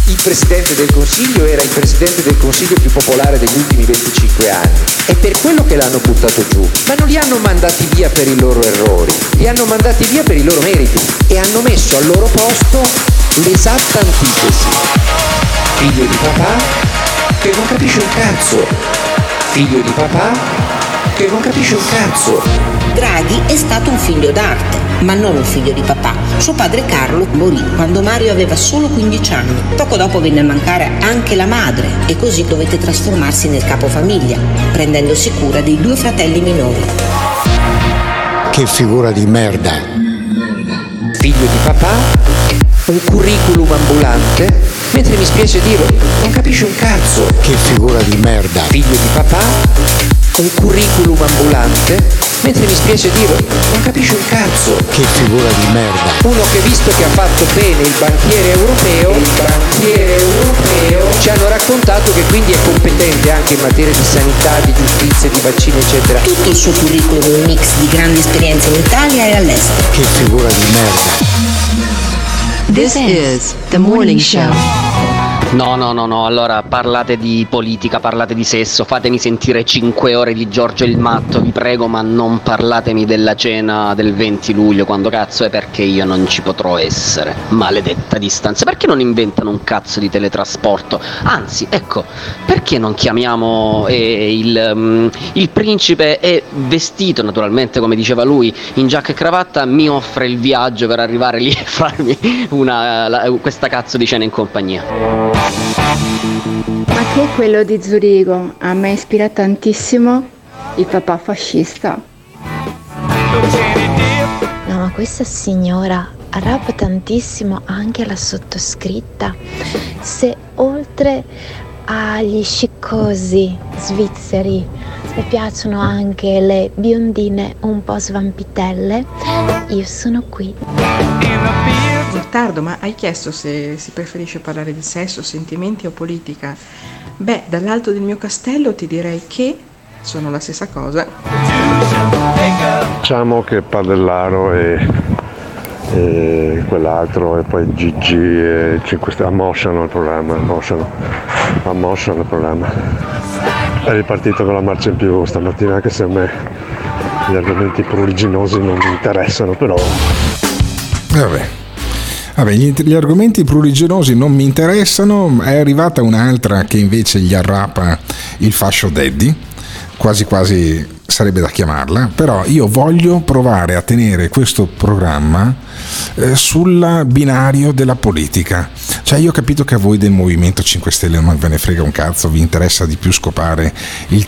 Il Presidente del Consiglio era il Presidente del Consiglio più popolare degli ultimi 25 anni. È per quello che l'hanno buttato giù. Ma non li hanno mandati via per i loro errori, li hanno mandati via per i loro meriti e hanno messo al loro posto l'esatta antitesi. Figlio di papà che non capisce un cazzo. Figlio di papà che non capisce un cazzo. Draghi è stato un figlio d'arte, ma non un figlio di papà. Suo padre Carlo morì quando Mario aveva solo 15 anni. Poco dopo venne a mancare anche la madre e così dovette trasformarsi nel capofamiglia, prendendosi cura dei due fratelli minori. Che figura di merda. Figlio di papà, un curriculum ambulante, mentre mi spiace dirlo, non capisce un cazzo. Che figura di merda. Figlio di papà, un curriculum ambulante, mentre mi spiace dirlo, non capisce un cazzo. Che figura di merda. Uno che visto che ha fatto bene il banchiere europeo, il banchiere europeo, ci hanno raccontato che quindi è competente anche in materia di sanità, di giustizia, di vaccini, eccetera. Tutto il suo curriculum è un mix di grandi esperienze in Italia e all'estero. Che figura di merda. This is the morning show. No, no, no, no, allora parlate di politica, parlate di sesso, fatemi sentire 5 ore di Giorgio il Matto, vi prego, ma non parlatemi della cena del 20 luglio, quando cazzo è perché io non ci potrò essere. Maledetta distanza, perché non inventano un cazzo di teletrasporto? Anzi, ecco, perché non chiamiamo eh, il, mm, il principe è vestito naturalmente, come diceva lui, in giacca e cravatta, mi offre il viaggio per arrivare lì e farmi una, la- questa cazzo di cena in compagnia. Ma che è quello di Zurigo? A me ispira tantissimo il papà fascista. No, ma questa signora arrabbia tantissimo anche la sottoscritta. Se oltre agli sciccosi svizzeri le piacciono anche le biondine un po' svampitelle, io sono qui. Gottardo, ma hai chiesto se si preferisce parlare di sesso, sentimenti o politica? Beh, dall'alto del mio castello ti direi che sono la stessa cosa. Diciamo che Padellaro e, e quell'altro e poi Gigi e 5 Stelle ammosciano il programma, ammosciano, ammosciano il programma. È ripartito con la marcia in più stamattina anche se a me gli argomenti pruriginosi non mi interessano, però Vabbè. Vabbè, gli, gli argomenti pruriginosi non mi interessano, è arrivata un'altra che invece gli arrapa il fascio daddy, quasi quasi sarebbe da chiamarla, però io voglio provare a tenere questo programma eh, sul binario della politica. Cioè io ho capito che a voi del Movimento 5 Stelle non ve ne frega un cazzo, vi interessa di più scopare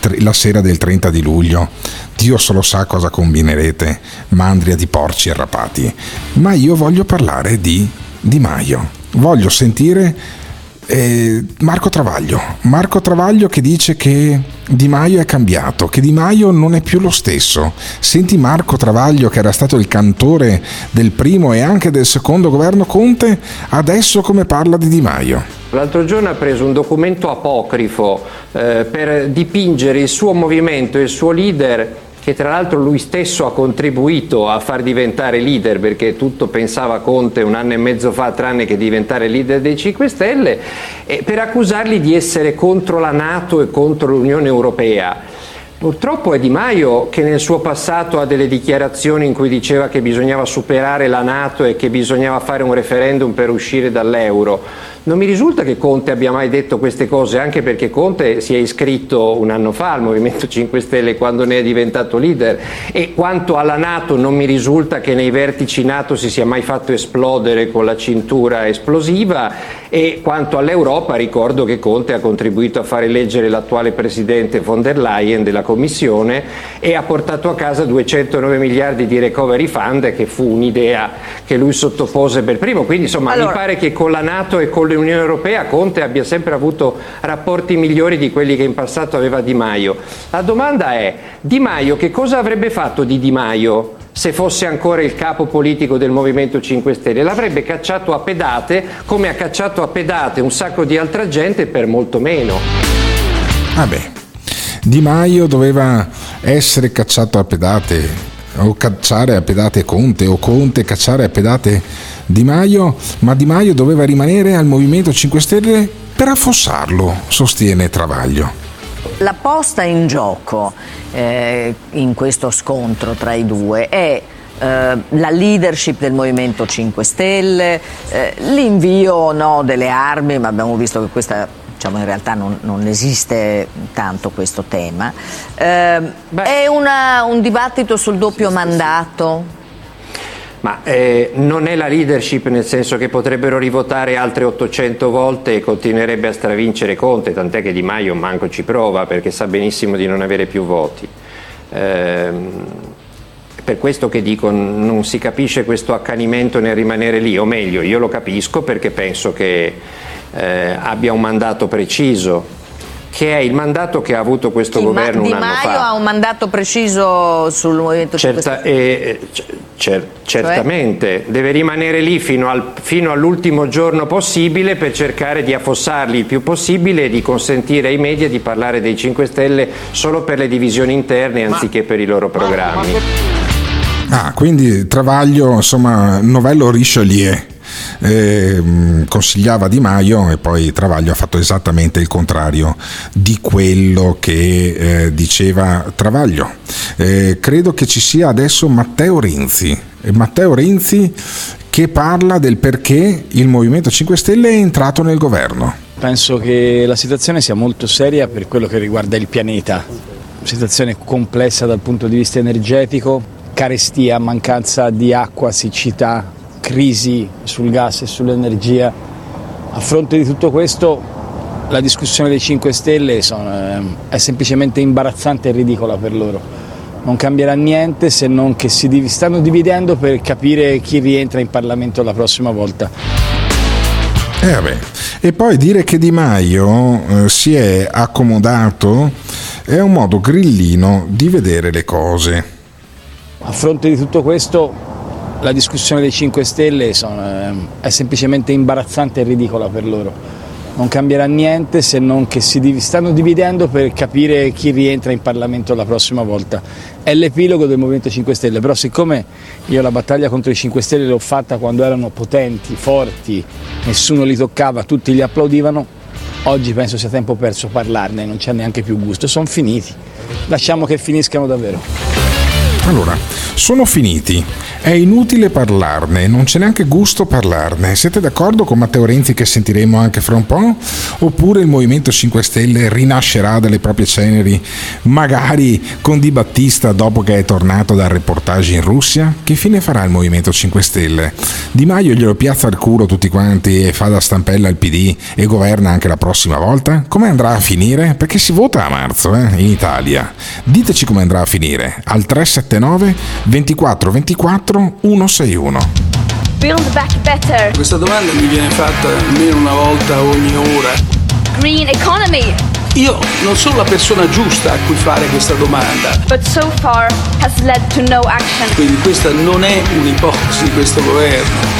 tre- la sera del 30 di luglio. Dio solo sa cosa combinerete, mandria di porci arrapati. Ma io voglio parlare di Di Maio. Voglio sentire eh, Marco Travaglio. Marco Travaglio che dice che Di Maio è cambiato, che Di Maio non è più lo stesso. Senti Marco Travaglio che era stato il cantore del primo e anche del secondo governo Conte, adesso come parla di Di Maio. L'altro giorno ha preso un documento apocrifo eh, per dipingere il suo movimento e il suo leader che tra l'altro lui stesso ha contribuito a far diventare leader perché tutto pensava Conte un anno e mezzo fa tranne che diventare leader dei 5 Stelle e per accusarli di essere contro la Nato e contro l'Unione Europea. Purtroppo è Di Maio che nel suo passato ha delle dichiarazioni in cui diceva che bisognava superare la Nato e che bisognava fare un referendum per uscire dall'euro. Non mi risulta che Conte abbia mai detto queste cose, anche perché Conte si è iscritto un anno fa al Movimento 5 Stelle quando ne è diventato leader e quanto alla Nato non mi risulta che nei vertici Nato si sia mai fatto esplodere con la cintura esplosiva e quanto all'Europa ricordo che Conte ha contribuito a far eleggere l'attuale presidente von der Leyen della Commissione e ha portato a casa 209 miliardi di recovery fund che fu un'idea che lui sottopose per primo. Quindi insomma Allora- mi pare che con la Nato e con l'Unione Europea Conte abbia sempre avuto rapporti migliori di quelli che in passato aveva Di Maio. La domanda è, Di Maio che cosa avrebbe fatto di Di Maio? Se fosse ancora il capo politico del Movimento 5 Stelle, l'avrebbe cacciato a pedate come ha cacciato a pedate un sacco di altra gente per molto meno. Vabbè, Di Maio doveva essere cacciato a pedate o cacciare a pedate Conte o Conte cacciare a pedate Di Maio, ma Di Maio doveva rimanere al Movimento 5 Stelle per affossarlo, sostiene Travaglio. La posta in gioco eh, in questo scontro tra i due è eh, la leadership del Movimento 5 Stelle, eh, l'invio no delle armi, ma abbiamo visto che questa diciamo, in realtà non, non esiste tanto questo tema. Eh, è una- un dibattito sul doppio mandato? Ma eh, non è la leadership nel senso che potrebbero rivotare altre 800 volte e continuerebbe a stravincere Conte, tant'è che Di Maio manco ci prova perché sa benissimo di non avere più voti. È per questo che dico non si capisce questo accanimento nel rimanere lì, o meglio, io lo capisco perché penso che eh, abbia un mandato preciso, che è il mandato che ha avuto questo Sì, ma governo Di un anno Maio fa. ha un mandato preciso sul Movimento 5 Certa- Stelle? eh, c- cer- certamente, deve rimanere lì fino, al- fino all'ultimo giorno possibile per cercare di affossarli il più possibile e di consentire ai media di parlare dei 5 Stelle solo per le divisioni interne anziché per i loro programmi. Ah, quindi Travaglio, insomma, novello Richelieu. Eh, consigliava Di Maio e poi Travaglio ha fatto esattamente il contrario di quello che eh, diceva Travaglio. Eh, credo che ci sia adesso Matteo Renzi. Matteo Renzi che parla del perché il Movimento 5 Stelle è entrato nel governo. Penso che la situazione sia molto seria per quello che riguarda il pianeta. Situazione complessa dal punto di vista energetico, carestia, mancanza di acqua, siccità, crisi sul gas e sull'energia. A fronte di tutto questo la discussione dei 5 Stelle sono- ehm, è semplicemente imbarazzante e ridicola per loro. Non cambierà niente se non che si div- stanno dividendo per capire chi rientra in Parlamento la prossima volta. Eh, vabbè. E poi dire che Di Maio eh, si è accomodato è un modo grillino di vedere le cose. A fronte di tutto questo la discussione dei 5 Stelle sono- ehm, è semplicemente imbarazzante e ridicola per loro. non cambierà niente se non che si stanno dividendo per capire chi rientra in Parlamento la prossima volta. È l'epilogo del Movimento 5 Stelle, però siccome io la battaglia contro i 5 Stelle l'ho fatta quando erano potenti, forti, nessuno li toccava, tutti li applaudivano, oggi penso sia tempo perso parlarne, non c'è neanche più gusto, sono finiti. Lasciamo che finiscano davvero. Allora, sono finiti. È inutile parlarne, non c'è neanche gusto parlarne. Siete d'accordo con Matteo Renzi che sentiremo anche fra un po'? Oppure il Movimento 5 Stelle rinascerà dalle proprie ceneri, magari con Di Battista dopo che è tornato dal reportage in Russia? Che fine farà il Movimento 5 Stelle? Di Maio glielo piazza al culo tutti quanti e fa da stampella al PD e governa anche la prossima volta? Come andrà a finire? Perché si vota a marzo, eh, in Italia. Diteci come andrà a finire. Al 379 24 24 161. Build back better. Questa domanda mi viene fatta almeno una volta ogni ora. Green economy. Io non sono la persona giusta a cui fare questa domanda. But so far has led to no action. Quindi questa non è un'ipotesi di questo governo.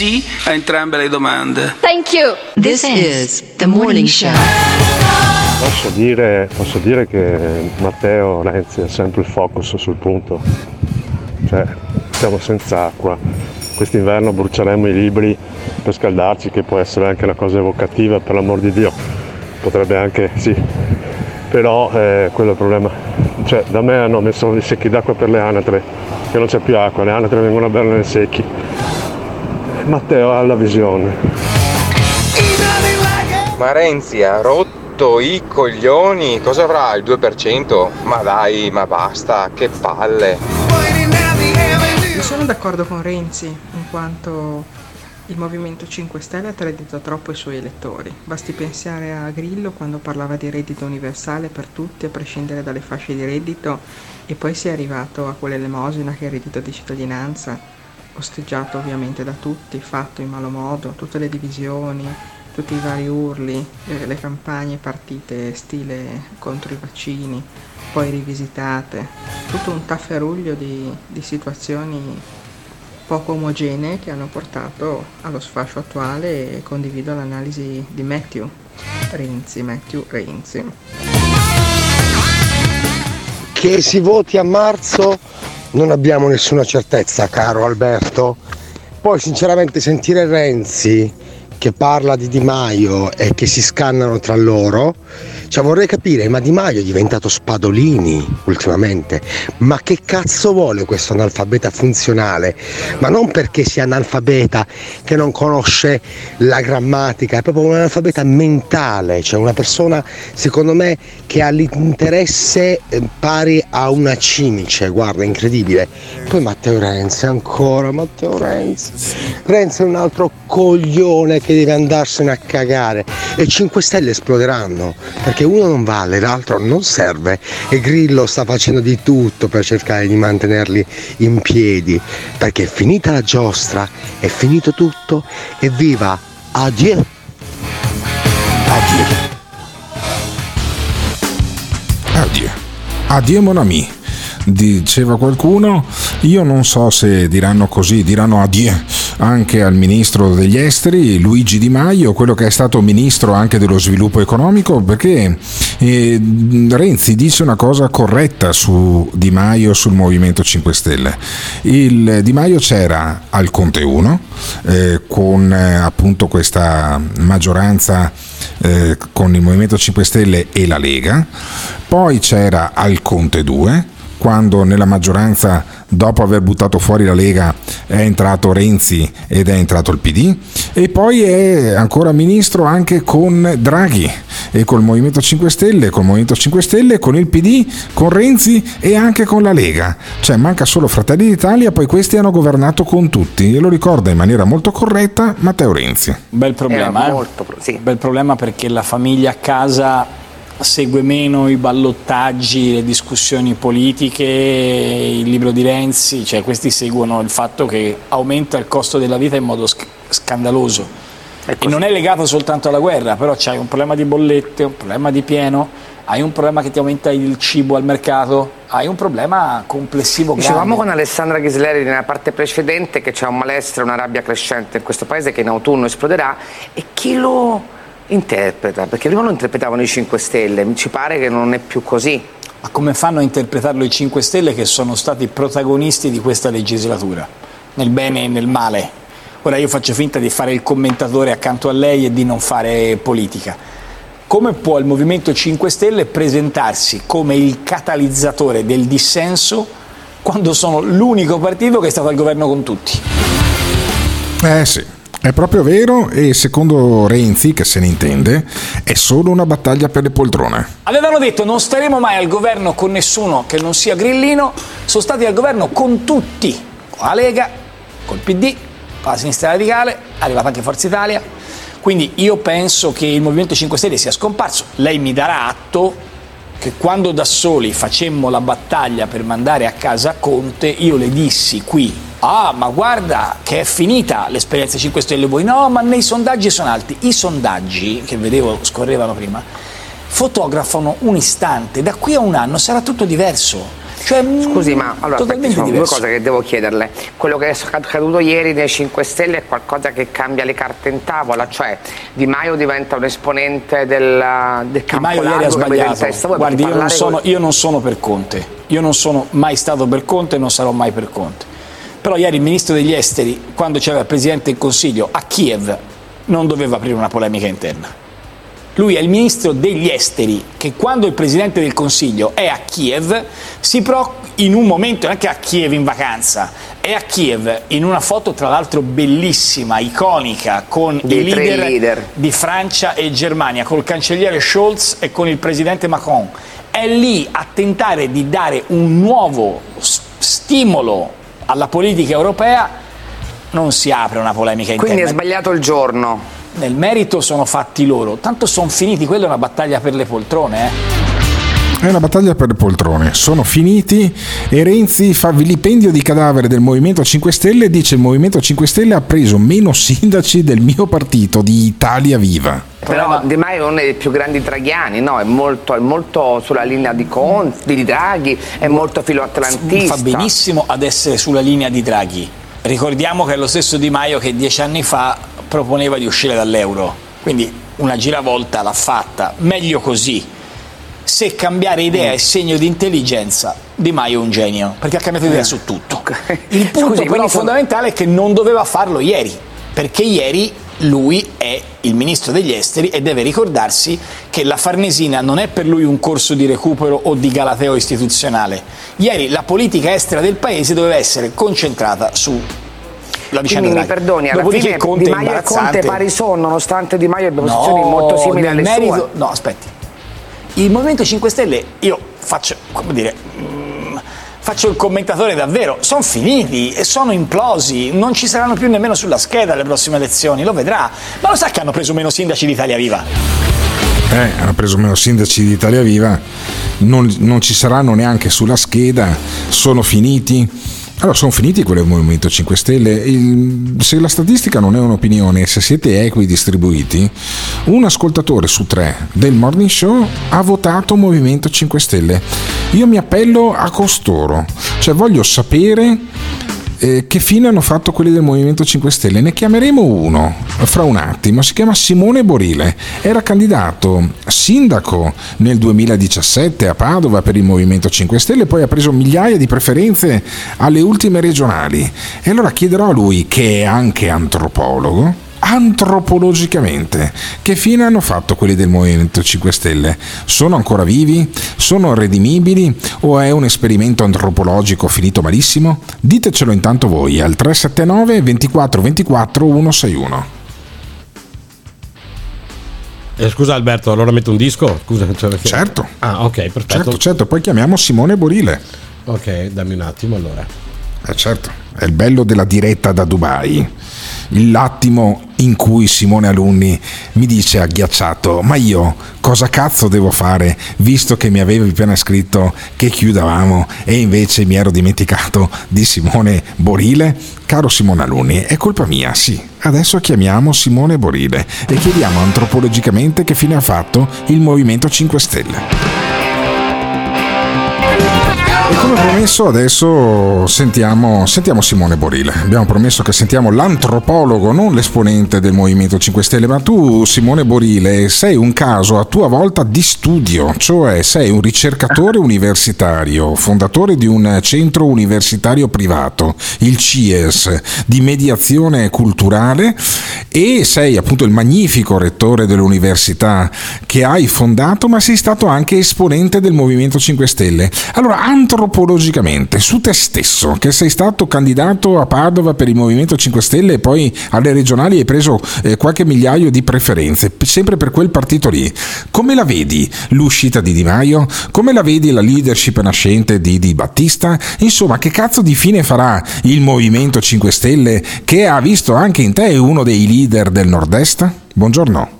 Sì a entrambe le domande. Thank you. This is the morning show. Posso dire, posso dire che Matteo Renzi ha sempre il focus sul punto. Cioè, siamo senza acqua. Quest'inverno bruceremo i libri per scaldarci, che può essere anche una cosa evocativa, per l'amor di Dio. Potrebbe anche, sì. Però eh, quello è il problema. Cioè, da me hanno messo i secchi d'acqua per le anatre, che non c'è più acqua, le anatre vengono a bere nei secchi. Matteo ha la visione. Ma Renzi ha rotto i coglioni, cosa avrà il 2%? Ma dai, ma basta, che palle. Io sono d'accordo con Renzi, in quanto il Movimento 5 Stelle ha tradito troppo i suoi elettori. Basti pensare a Grillo quando parlava di reddito universale per tutti, a prescindere dalle fasce di reddito, e poi si è arrivato a quell'elemosina che è il reddito di cittadinanza, osteggiato ovviamente da tutti, fatto in malo modo, tutte le divisioni, tutti i vari urli, eh, le campagne partite stile contro i vaccini, poi rivisitate, tutto un tafferuglio di, di situazioni poco omogenee che hanno portato allo sfascio attuale e condivido l'analisi di Matthew Renzi, Matthew Renzi. Che si voti a marzo non abbiamo nessuna certezza, caro Alberto. Poi sinceramente sentire Renzi che parla di Di Maio e che si scannano tra loro, cioè vorrei capire, ma Di Maio è diventato Spadolini ultimamente, ma che cazzo vuole questo analfabeta funzionale? Ma non perché sia analfabeta che non conosce la grammatica, è proprio un analfabeta mentale, cioè una persona secondo me che ha l'interesse eh, pari a una cimice, guarda, incredibile. Poi Matteo Renzi, ancora Matteo Renzi. Renzi è un altro coglione che deve andarsene a cagare e 5 Stelle esploderanno perché uno non vale, l'altro non serve e Grillo sta facendo di tutto per cercare di mantenerli in piedi perché è finita la giostra, è finito tutto e viva adieu. Adieu. Addio. Addio mon ami. Diceva qualcuno, io non so se diranno così, diranno addio anche al ministro degli esteri, Luigi Di Maio, quello che è stato ministro anche dello sviluppo economico, perché eh, Renzi dice una cosa corretta su Di Maio, sul Movimento 5 Stelle. Il Di Maio c'era al Conte 1, eh, con eh, appunto questa maggioranza eh, con il Movimento 5 Stelle e la Lega, poi c'era al Conte 2, quando nella maggioranza dopo aver buttato fuori la Lega è entrato Renzi ed è entrato il PD e poi è ancora ministro anche con Draghi e col Movimento 5 Stelle, col Movimento 5 Stelle, con il PD, con Renzi e anche con la Lega. Cioè manca solo Fratelli d'Italia, poi questi hanno governato con tutti e lo ricorda in maniera molto corretta Matteo Renzi. Bel problema, eh? molto, sì. Bel problema perché la famiglia a casa segue meno i ballottaggi, le discussioni politiche, il libro di Renzi, cioè questi seguono il fatto che aumenta il costo della vita in modo sc- scandaloso. E non è legato soltanto alla guerra, però c'hai un problema di bollette, un problema di pieno, hai un problema che ti aumenta il cibo al mercato, hai un problema complessivo grande. Dicevamo con Alessandra Ghisleri nella parte precedente che c'è un malessere, una rabbia crescente in questo paese che in autunno esploderà e chi lo interpreta? Perché prima lo interpretavano i 5 Stelle, ci pare che non è più così. Ma come fanno a interpretarlo i 5 Stelle che sono stati protagonisti di questa legislatura, nel bene e nel male? Ora io faccio finta di fare il commentatore accanto a lei e di non fare politica. Come può il Movimento 5 Stelle presentarsi come il catalizzatore del dissenso quando sono l'unico partito che è stato al governo con tutti? Eh sì, è proprio vero e secondo Renzi, che se ne intende, è solo una battaglia per le poltrone. Avevano detto non staremo mai al governo con nessuno che non sia grillino, sono stati al governo con tutti, con la Lega, col PD, con la sinistra radicale, è arrivata anche Forza Italia. Quindi io penso che il Movimento 5 Stelle sia scomparso. Lei mi darà atto che quando da soli facemmo la battaglia per mandare a casa Conte, io le dissi qui Ah, ma guarda che è finita l'esperienza 5 Stelle voi. No, ma nei sondaggi sono alti. I sondaggi che vedevo scorrevano prima fotografano un istante, da qui a un anno sarà tutto diverso. Cioè, Scusi, ma allora totalmente sono due cose che devo chiederle. Quello che è accaduto ieri nei 5 Stelle è qualcosa che cambia le carte in tavola, cioè Di Maio diventa un esponente del, del Di campo Maio ieri ha sbagliato. testa. Guardi, io non, sono, io non sono per Conte. Io non sono mai stato per Conte e non sarò mai per Conte. Però ieri il ministro degli esteri, quando c'era il presidente del Consiglio a Kiev, non doveva aprire una polemica interna. Lui è il ministro degli esteri che quando il presidente del Consiglio è a Kiev si pro in un momento, non è che a Kiev in vacanza, è a Kiev in una foto tra l'altro bellissima, iconica, con Dei i leader, leader. di Francia e Germania, col cancelliere Scholz e con il presidente Macron. È lì a tentare di dare un nuovo stimolo alla politica europea, non si apre una polemica interna. Quindi è sbagliato il giorno. Nel merito sono fatti loro, tanto sono finiti, quella è una battaglia per le poltrone. Eh. È una battaglia per le poltrone, sono finiti e Renzi fa vilipendio di cadavere del Movimento 5 Stelle e dice il Movimento 5 Stelle ha preso meno sindaci del mio partito, di Italia Viva. Però Di Maio è uno dei più grandi draghiani, no? È molto, è molto sulla linea di Conti, di Draghi, è molto filoatlantista. Fa benissimo ad essere sulla linea di Draghi. Ricordiamo che è lo stesso Di Maio che dieci anni fa proponeva di uscire dall'euro, quindi una giravolta l'ha fatta, meglio così. Se cambiare idea è segno di intelligenza, Di Maio è un genio, perché ha cambiato idea su tutto. Il punto Scusi, però fondamentale è che non doveva farlo ieri, perché ieri lui è il ministro degli esteri e deve ricordarsi che la Farnesina non è per lui un corso di recupero o di galateo istituzionale. Ieri la politica estera del paese doveva essere concentrata su la vicenda Quindi mi perdoni, alla Dopodiché fine Conte Di Maio e Conte pari sono, nonostante Di Maio abbia No, posizioni molto simili alle merito- sue. No, aspetti. Il Movimento 5 Stelle, io faccio, come dire, mm, faccio il commentatore davvero, sono finiti e sono implosi, non ci saranno più nemmeno sulla scheda le prossime elezioni, lo vedrà. Ma lo sa che hanno preso meno sindaci d'Italia Viva? Eh, ha preso meno sindaci di Italia Viva, non, non ci saranno neanche sulla scheda, sono finiti. Allora, sono finiti quelli del Movimento 5 Stelle. Il- se la statistica non è un'opinione, se siete equi distribuiti, un ascoltatore su tre del Morning Show ha votato Movimento 5 Stelle. Io mi appello a costoro, cioè voglio sapere eh, che fine hanno fatto quelli del Movimento 5 Stelle? Ne chiameremo uno fra un attimo, si chiama Simone Borile, era candidato sindaco nel 2017 a Padova per il Movimento 5 Stelle, poi ha preso migliaia di preferenze alle ultime regionali. E allora chiederò a lui, che è anche antropologo, antropologicamente, che fine hanno fatto quelli del Movimento 5 Stelle? Sono ancora vivi? Sono redimibili? O è un esperimento antropologico finito malissimo? Ditecelo intanto voi al 379 24 24 161. Eh, scusa Alberto, allora metto un disco? Scusa, cioè perché- Certo. Ah, ok, perfetto. Certo, certo, poi chiamiamo Simone Borile. Ok, dammi un attimo allora. Eh certo, è il bello della diretta da Dubai. L'attimo in cui Simone Alunni mi dice agghiacciato: Ma io cosa cazzo devo fare visto che mi avevi appena scritto che chiudavamo e invece mi ero dimenticato di Simone Borile? Caro Simone Alunni, è colpa mia, sì. Adesso chiamiamo Simone Borile e chiediamo antropologicamente che fine ha fatto il Movimento 5 Stelle. Come promesso adesso sentiamo, sentiamo Simone Borile. Abbiamo promesso che sentiamo l'antropologo, non l'esponente del Movimento 5 Stelle, ma tu Simone Borile sei un caso a tua volta di studio, cioè sei un ricercatore universitario, fondatore di un centro universitario privato, il CIES, di mediazione culturale e sei appunto il magnifico rettore dell'università che hai fondato, ma sei stato anche esponente del Movimento 5 Stelle. Allora, antropologicamente, su te stesso, che sei stato candidato a Padova per il Movimento 5 Stelle e poi alle regionali hai preso eh, qualche migliaio di preferenze, sempre per quel partito lì, come la vedi l'uscita di Di Maio? Come la vedi la leadership nascente di Di Battista? Insomma, che cazzo di fine farà il Movimento 5 Stelle che ha visto anche in te uno dei leader del nord-est? Buongiorno.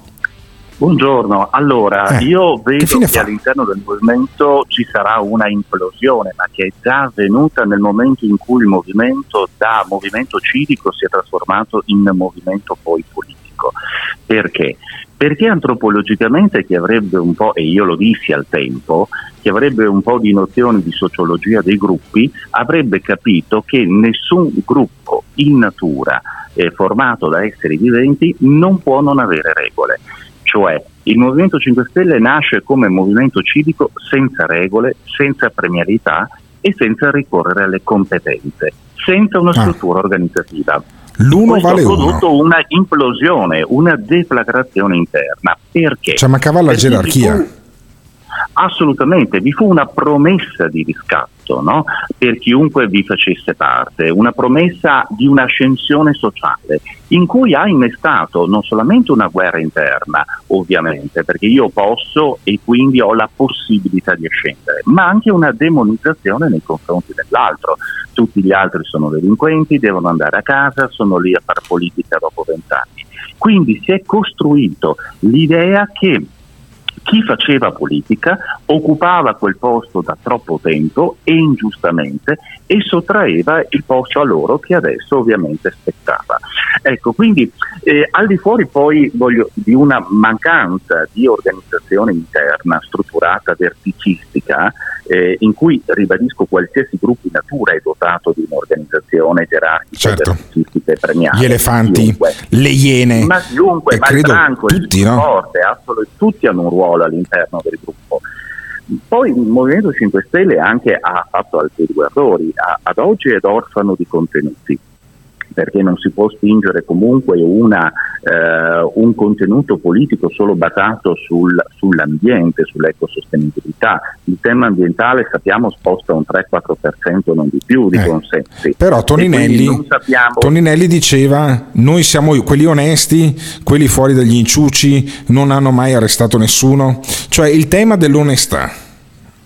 Buongiorno, allora Eh, io vedo che, fa? all'interno del movimento ci sarà una implosione, ma che è già avvenuta nel momento in cui il movimento da movimento civico si è trasformato in movimento poi politico. Perché? Perché antropologicamente chi avrebbe un po', e io lo dissi al tempo, chi avrebbe un po' di nozioni di sociologia dei gruppi, avrebbe capito che nessun gruppo in natura eh, formato da esseri viventi non può non avere regole. Cioè il Movimento 5 Stelle nasce come movimento civico senza regole, senza premialità e senza ricorrere alle competenze, senza una struttura organizzativa. L'uno Questo vale ha uno. prodotto una implosione, una deflagrazione interna. Perché? Cioè mancava la gerarchia. Assolutamente, vi fu una promessa di riscatto no? per chiunque vi facesse parte, una promessa di un'ascensione sociale in cui ha innestato non solamente una guerra interna, ovviamente, perché io posso e quindi ho la possibilità di ascendere, ma anche una demonizzazione nei confronti dell'altro. Tutti gli altri sono delinquenti, devono andare a casa, sono lì a fare politica dopo vent'anni. Quindi si è costruito l'idea che chi faceva politica occupava quel posto da troppo tempo e ingiustamente e sottraeva il posto a loro che adesso ovviamente spettava. Ecco, quindi eh, al di fuori poi voglio, di una mancanza di organizzazione interna strutturata, verticistica, eh, in cui ribadisco qualsiasi gruppo in natura è dotato di un'organizzazione gerarchica, Certo. verticistica e premiata. Gli elefanti, Chiunque. le iene, Ma chiunque, e ma il branco, il tutti, no? forte, tutti hanno un ruolo all'interno del gruppo. Poi il Movimento 5 Stelle anche ha fatto altri due errori, ad oggi è orfano di contenuti perché non si può spingere comunque una, eh, un contenuto politico solo basato sul- sull'ambiente, sull'ecosostenibilità. Il tema ambientale sappiamo sposta un 3-4% non di più di Eh, consensi. Però Toninelli, sappiamo Toninelli diceva noi siamo quelli onesti, quelli fuori dagli inciuci, non hanno mai arrestato nessuno. Cioè il tema dell'onestà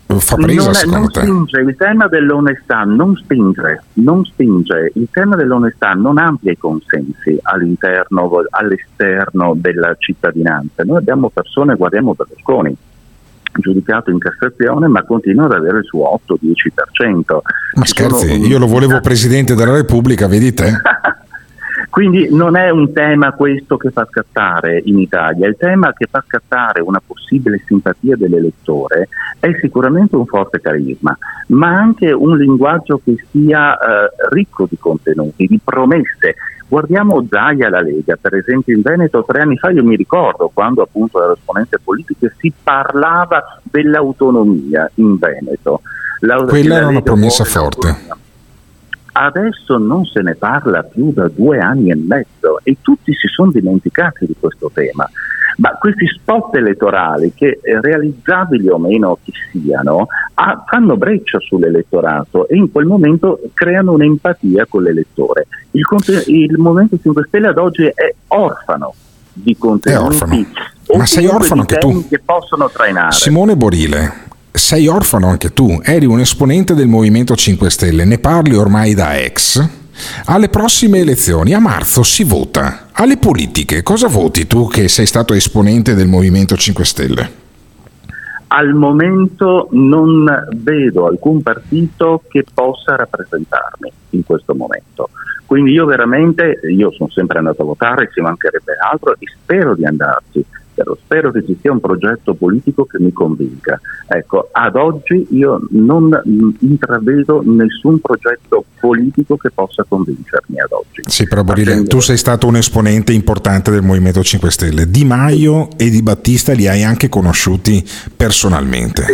fa presa non, è- non spinge, il tema dell'onestà non spinge, non spinge, il tema dell'onestà non amplia i consensi all'interno, all'esterno della cittadinanza. Noi abbiamo persone, guardiamo Berlusconi, giudicato in Cassazione, ma continua ad avere su 8-10%. Ma Ci sono- scherzi, io lo volevo Presidente della Repubblica, vedi te? Quindi non è un tema questo che fa scattare in Italia, il tema che fa scattare una possibile simpatia dell'elettore è sicuramente un forte carisma, ma anche un linguaggio che sia eh, ricco di contenuti, di promesse. Guardiamo Zaia alla Lega, per esempio in Veneto tre anni fa io mi ricordo quando appunto ero esponente politico si parlava dell'autonomia in Veneto. La- Quella la era una promessa forte. Adesso non se ne parla più da due anni e mezzo e tutti si sono dimenticati di questo tema. Ma questi spot elettorali, che eh, realizzabili o meno che siano, ah, fanno breccia sull'elettorato e in quel momento creano un'empatia con l'elettore. Il, il Movimento 5 Stelle ad oggi è orfano di contenuti o Ma sei orfano di anche tu. temi che possono trainare. Simone Borile, sei orfano anche tu, eri un esponente del Movimento 5 Stelle, ne parli ormai da ex. Alle prossime elezioni, a marzo si vota. Alle politiche, cosa voti tu che sei stato esponente del Movimento 5 Stelle? Al momento non vedo alcun partito che possa rappresentarmi in questo momento. Quindi io veramente, io sono sempre andato a votare, ci mancherebbe altro e spero di andarci, però spero che ci sia un progetto politico che mi convinca. Ecco, ad oggi io non intravedo nessun progetto politico che possa convincermi ad oggi. Sì, però Borile, tu sei stato un esponente importante del Movimento 5 Stelle. Di Maio e Di Battista li hai anche conosciuti personalmente.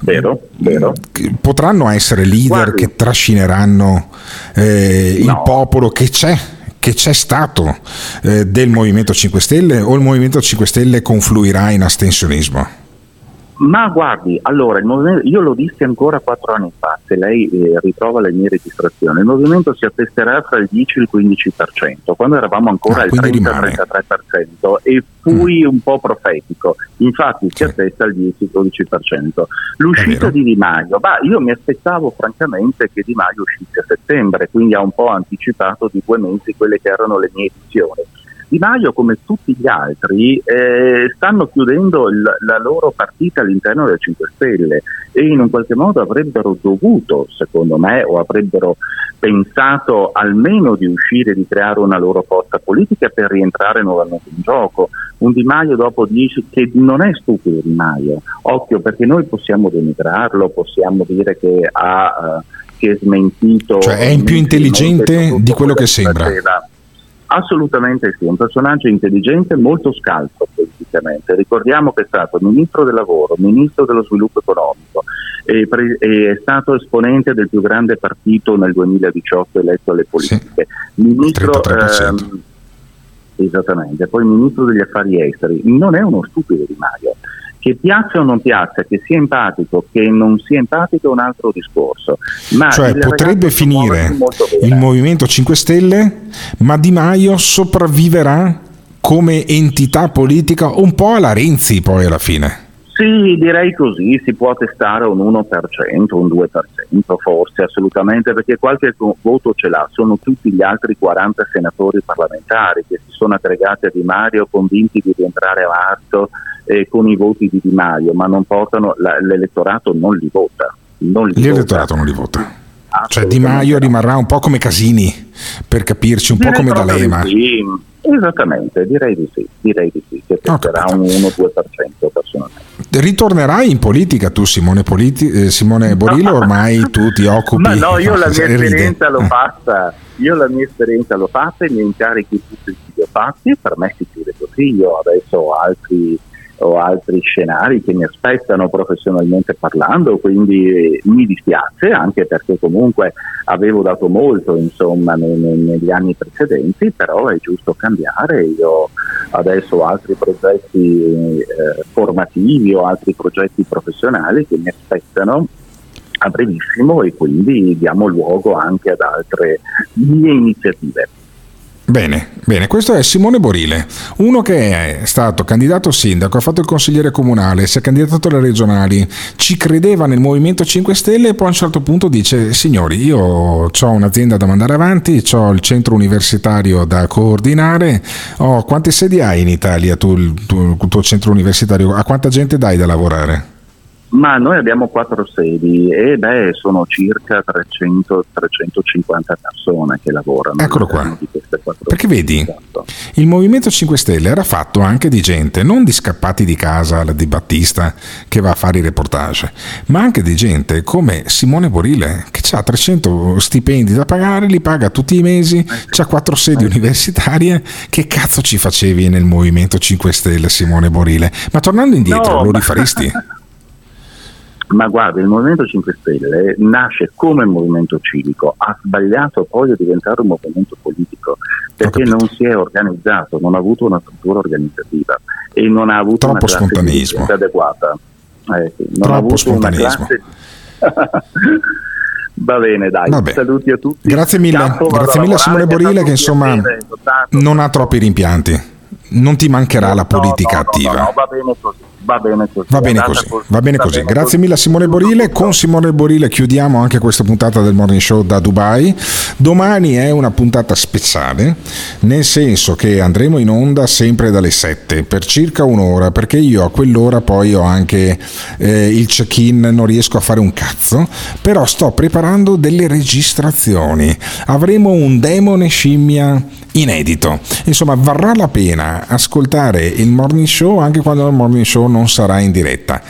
Vero, vero. Potranno essere leader che trascineranno eh, il popolo che c'è che c'è stato eh, del Movimento 5 Stelle o il Movimento 5 Stelle confluirà in astensionismo? Ma guardi, allora, il movimento- io lo dissi ancora quattro anni fa, se lei eh, ritrova le mie registrazioni, il movimento si attesterà fra il 10 e il 15%, quando eravamo ancora Ah, al quindi rimane. 30-33% e fui un po' profetico, infatti si attesta al 10-12%. L'uscita di Di Maio, bah, io mi aspettavo francamente che Di Maio uscisse a settembre, quindi ha un po' anticipato di due mesi quelle che erano le mie edizioni. Di Maio, come tutti gli altri, eh, stanno chiudendo il- la loro partita all'interno del 5 Stelle e in un qualche modo avrebbero dovuto, secondo me, o avrebbero pensato almeno di uscire, di creare una loro forza politica per rientrare nuovamente in gioco. Un Di Maio dopo dice che non è stupido Di Maio, occhio perché noi possiamo denigrarlo, possiamo dire che ha... eh, che è smentito Cioè è più intelligente di quello che sembra. faceva. Assolutamente sì, un personaggio intelligente, molto scalzo politicamente. Ricordiamo che è stato ministro del lavoro, ministro dello sviluppo economico, e pre- e è stato esponente del più grande partito nel 2018 eletto alle politiche. Ministro, 33%. ehm, esattamente, poi ministro degli affari esteri. Non è uno stupido Di Maio. Che piaccia o non piaccia, che sia empatico, che non sia empatico è un altro discorso. Ma cioè potrebbe finire il Movimento 5 Stelle, ma Di Maio sopravviverà come entità politica un po' alla Renzi poi alla fine. Sì, direi così, si può testare un 1%, un 2%, forse assolutamente, perché qualche voto ce l'ha, sono tutti gli altri 40 senatori parlamentari che si sono aggregati a Di Maio convinti di rientrare a marzo eh, con i voti di Di Maio, ma non portano, la- l'elettorato non li vota. Non li vota. L'elettorato non li vota. Cioè Di Maio rimarrà un po' come Casini, per capirci, un po' Direi come proprio di D'Alema. sì. Esattamente, direi di sì, direi di sì, che testerà un 1-2% personalmente. Ritornerai in politica tu Simone, Politi- eh, Simone Borillo, ormai tu ti occupi... Ma no, io la mia Ride. esperienza l'ho fatta, io la mia esperienza l'ho fatta, i miei incarichi tutti li ho fatti, per me si chiude così, io adesso ho altri, ho altri scenari che mi aspettano professionalmente parlando, quindi eh, mi dispiace anche perché comunque avevo dato molto insomma ne- ne- negli anni precedenti, però è giusto cambiare, io adesso ho altri progetti eh, formativi o altri progetti professionali che mi aspettano a brevissimo e quindi diamo luogo anche ad altre mie iniziative. Bene, bene, questo è Simone Borile, uno che è stato candidato sindaco, ha fatto il consigliere comunale, si è candidato alle regionali, ci credeva nel Movimento 5 Stelle e poi a un certo punto dice signori io ho un'azienda da mandare avanti, ho il centro universitario da coordinare, ho, quante sedi hai in Italia tu, il tuo centro universitario, a quanta gente dai da lavorare? Ma noi abbiamo quattro sedi e beh, sono circa 300-350 persone che lavorano. Eccolo qua. Perché vedi, Esatto. il Movimento 5 Stelle era fatto anche di gente, non di scappati di casa, di Battista che va a fare i reportage, ma anche di gente come Simone Borile che ha 300 stipendi da pagare, li paga tutti i mesi, ha quattro sedi universitarie. Che cazzo ci facevi nel Movimento 5 Stelle, Simone Borile? Ma tornando indietro, No, lo rifaresti? Ma guarda, il Movimento 5 Stelle nasce come movimento civico, ha sbagliato poi a diventare un movimento politico perché non si è organizzato, non ha avuto una struttura organizzativa e non ha avuto Troppo una classe adeguata. Eh, sì, non ha Troppo avuto spontaneismo. Va bene, dai, Vabbè. saluti a tutti. Grazie mille, vado grazie mille a Simone Borile che insomma soltanto- non ha troppi rimpianti. Non ti mancherà la politica attiva. No, va bene così, va bene così. Va bene andata così, va bene così. Grazie così. mille a Simone Borile. Con Simone Borile chiudiamo anche questa puntata del Morning Show da Dubai. Domani è una puntata speciale, nel senso che andremo in onda sempre dalle 7 per circa un'ora, perché io a quell'ora poi ho anche eh, il check-in, non riesco a fare un cazzo, però sto preparando delle registrazioni. Avremo un demone scimmia inedito. Insomma, varrà la pena ascoltare il morning show anche quando il morning show non sarà in diretta.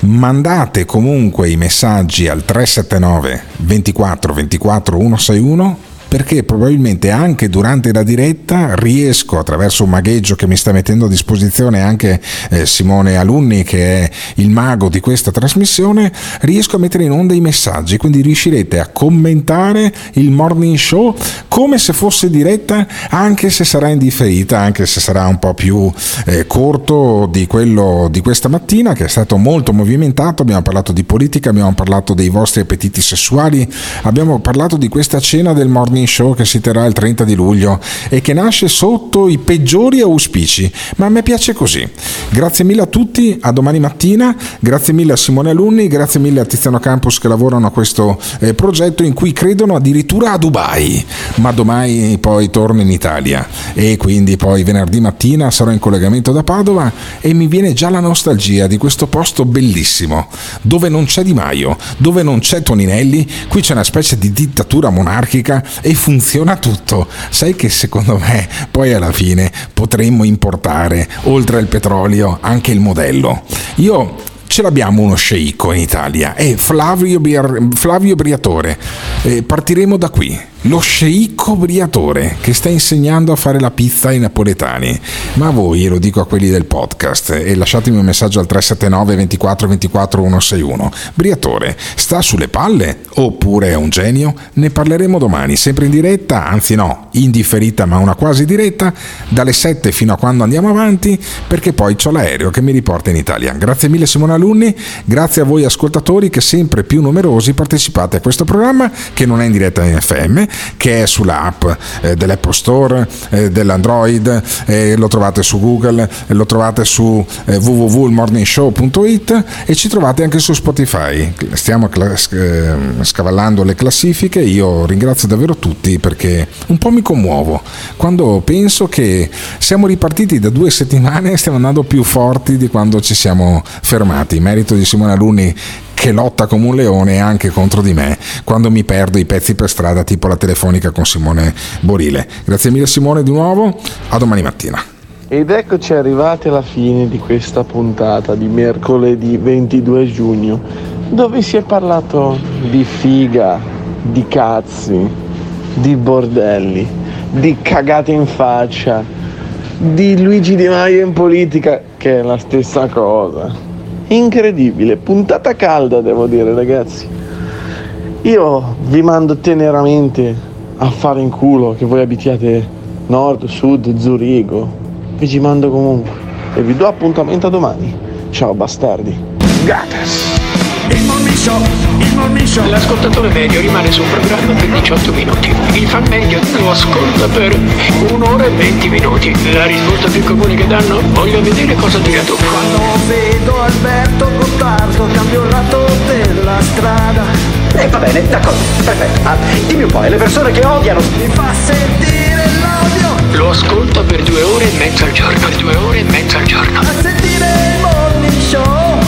Mandate comunque i messaggi al 379 24 24 161 perché probabilmente anche durante la diretta riesco attraverso un magheggio che mi sta mettendo a disposizione anche eh, Simone Alunni che è il mago di questa trasmissione riesco a mettere in onda i messaggi. Quindi riuscirete a commentare il morning show come se fosse diretta anche se sarà indifferita anche se sarà un po' più eh, corto di quello di questa mattina che è stato molto movimentato. Abbiamo parlato di politica abbiamo parlato dei vostri appetiti sessuali abbiamo parlato di questa cena del morning show che si terrà il 30 di luglio e che nasce sotto i peggiori auspici, ma a me piace così. Grazie mille a tutti, a domani mattina, grazie mille a Simone Alunni, grazie mille a Tiziano Campus che lavorano a questo eh, progetto in cui credono addirittura a Dubai, ma domani poi torno in Italia. E quindi poi venerdì mattina sarò in collegamento da Padova e mi viene già la nostalgia di questo posto bellissimo, dove non c'è Di Maio, dove non c'è Toninelli, qui c'è una specie di dittatura monarchica e funziona tutto. Sai che secondo me poi alla fine potremmo importare, oltre al petrolio, anche il modello. Io ce l'abbiamo uno sceicco in Italia, è Flavio, Biar- Flavio Briatore. Eh, partiremo da qui. Lo sceicco Briatore che sta insegnando a fare la pizza ai napoletani. Ma a voi, lo dico a quelli del podcast, e lasciatemi un messaggio al 379 24 24 161. Briatore, sta sulle palle oppure è un genio? Ne parleremo domani, sempre in diretta, anzi no, in differita ma una quasi diretta, dalle 7 fino a quando andiamo avanti, perché poi c'ho l'aereo che mi riporta in Italia. Grazie mille Simone Alunni, grazie a voi ascoltatori che sempre più numerosi partecipate a questo programma che non è in diretta in FM, che è sull'app eh, dell'Apple Store, eh, dell'Android, eh, lo trovate su Google, lo trovate su eh, www.morningshow.it e ci trovate anche su Spotify. Stiamo cla- sc- eh, scavallando le classifiche, io ringrazio davvero tutti perché un po' mi commuovo quando penso che siamo ripartiti da due settimane e stiamo andando più forti di quando ci siamo fermati. Merito di Simone Alunni che lotta come un leone anche contro di me quando mi perdo i pezzi per strada tipo la telefonica con Simone Borile. Grazie mille Simone di nuovo, a domani mattina. Ed eccoci arrivati alla fine di questa puntata di mercoledì 22 giugno, dove si è parlato di figa, di cazzi, di bordelli, di cagate in faccia, di Luigi Di Maio in politica, che è la stessa cosa. Incredibile, puntata calda devo dire ragazzi. Io vi mando teneramente a fare in culo che voi abitiate nord, sud, Zurigo. Vi ci mando comunque e vi do appuntamento a domani. Ciao bastardi. Gatas. L'ascoltatore medio rimane sul programma per 18 minuti. Il fan medio lo ascolta per un'ora e 20 minuti. La risposta più comune che danno, voglio vedere cosa dirà tu. Quando vedo Alberto Gottardo cambio il lato della strada. E va bene, d'accordo, perfetto. Ah, dimmi un po', e le persone che odiano. Mi fa sentire l'odio. Lo ascolta per due ore e mezza al giorno. Per due ore e mezza al giorno. A sentire il morning show.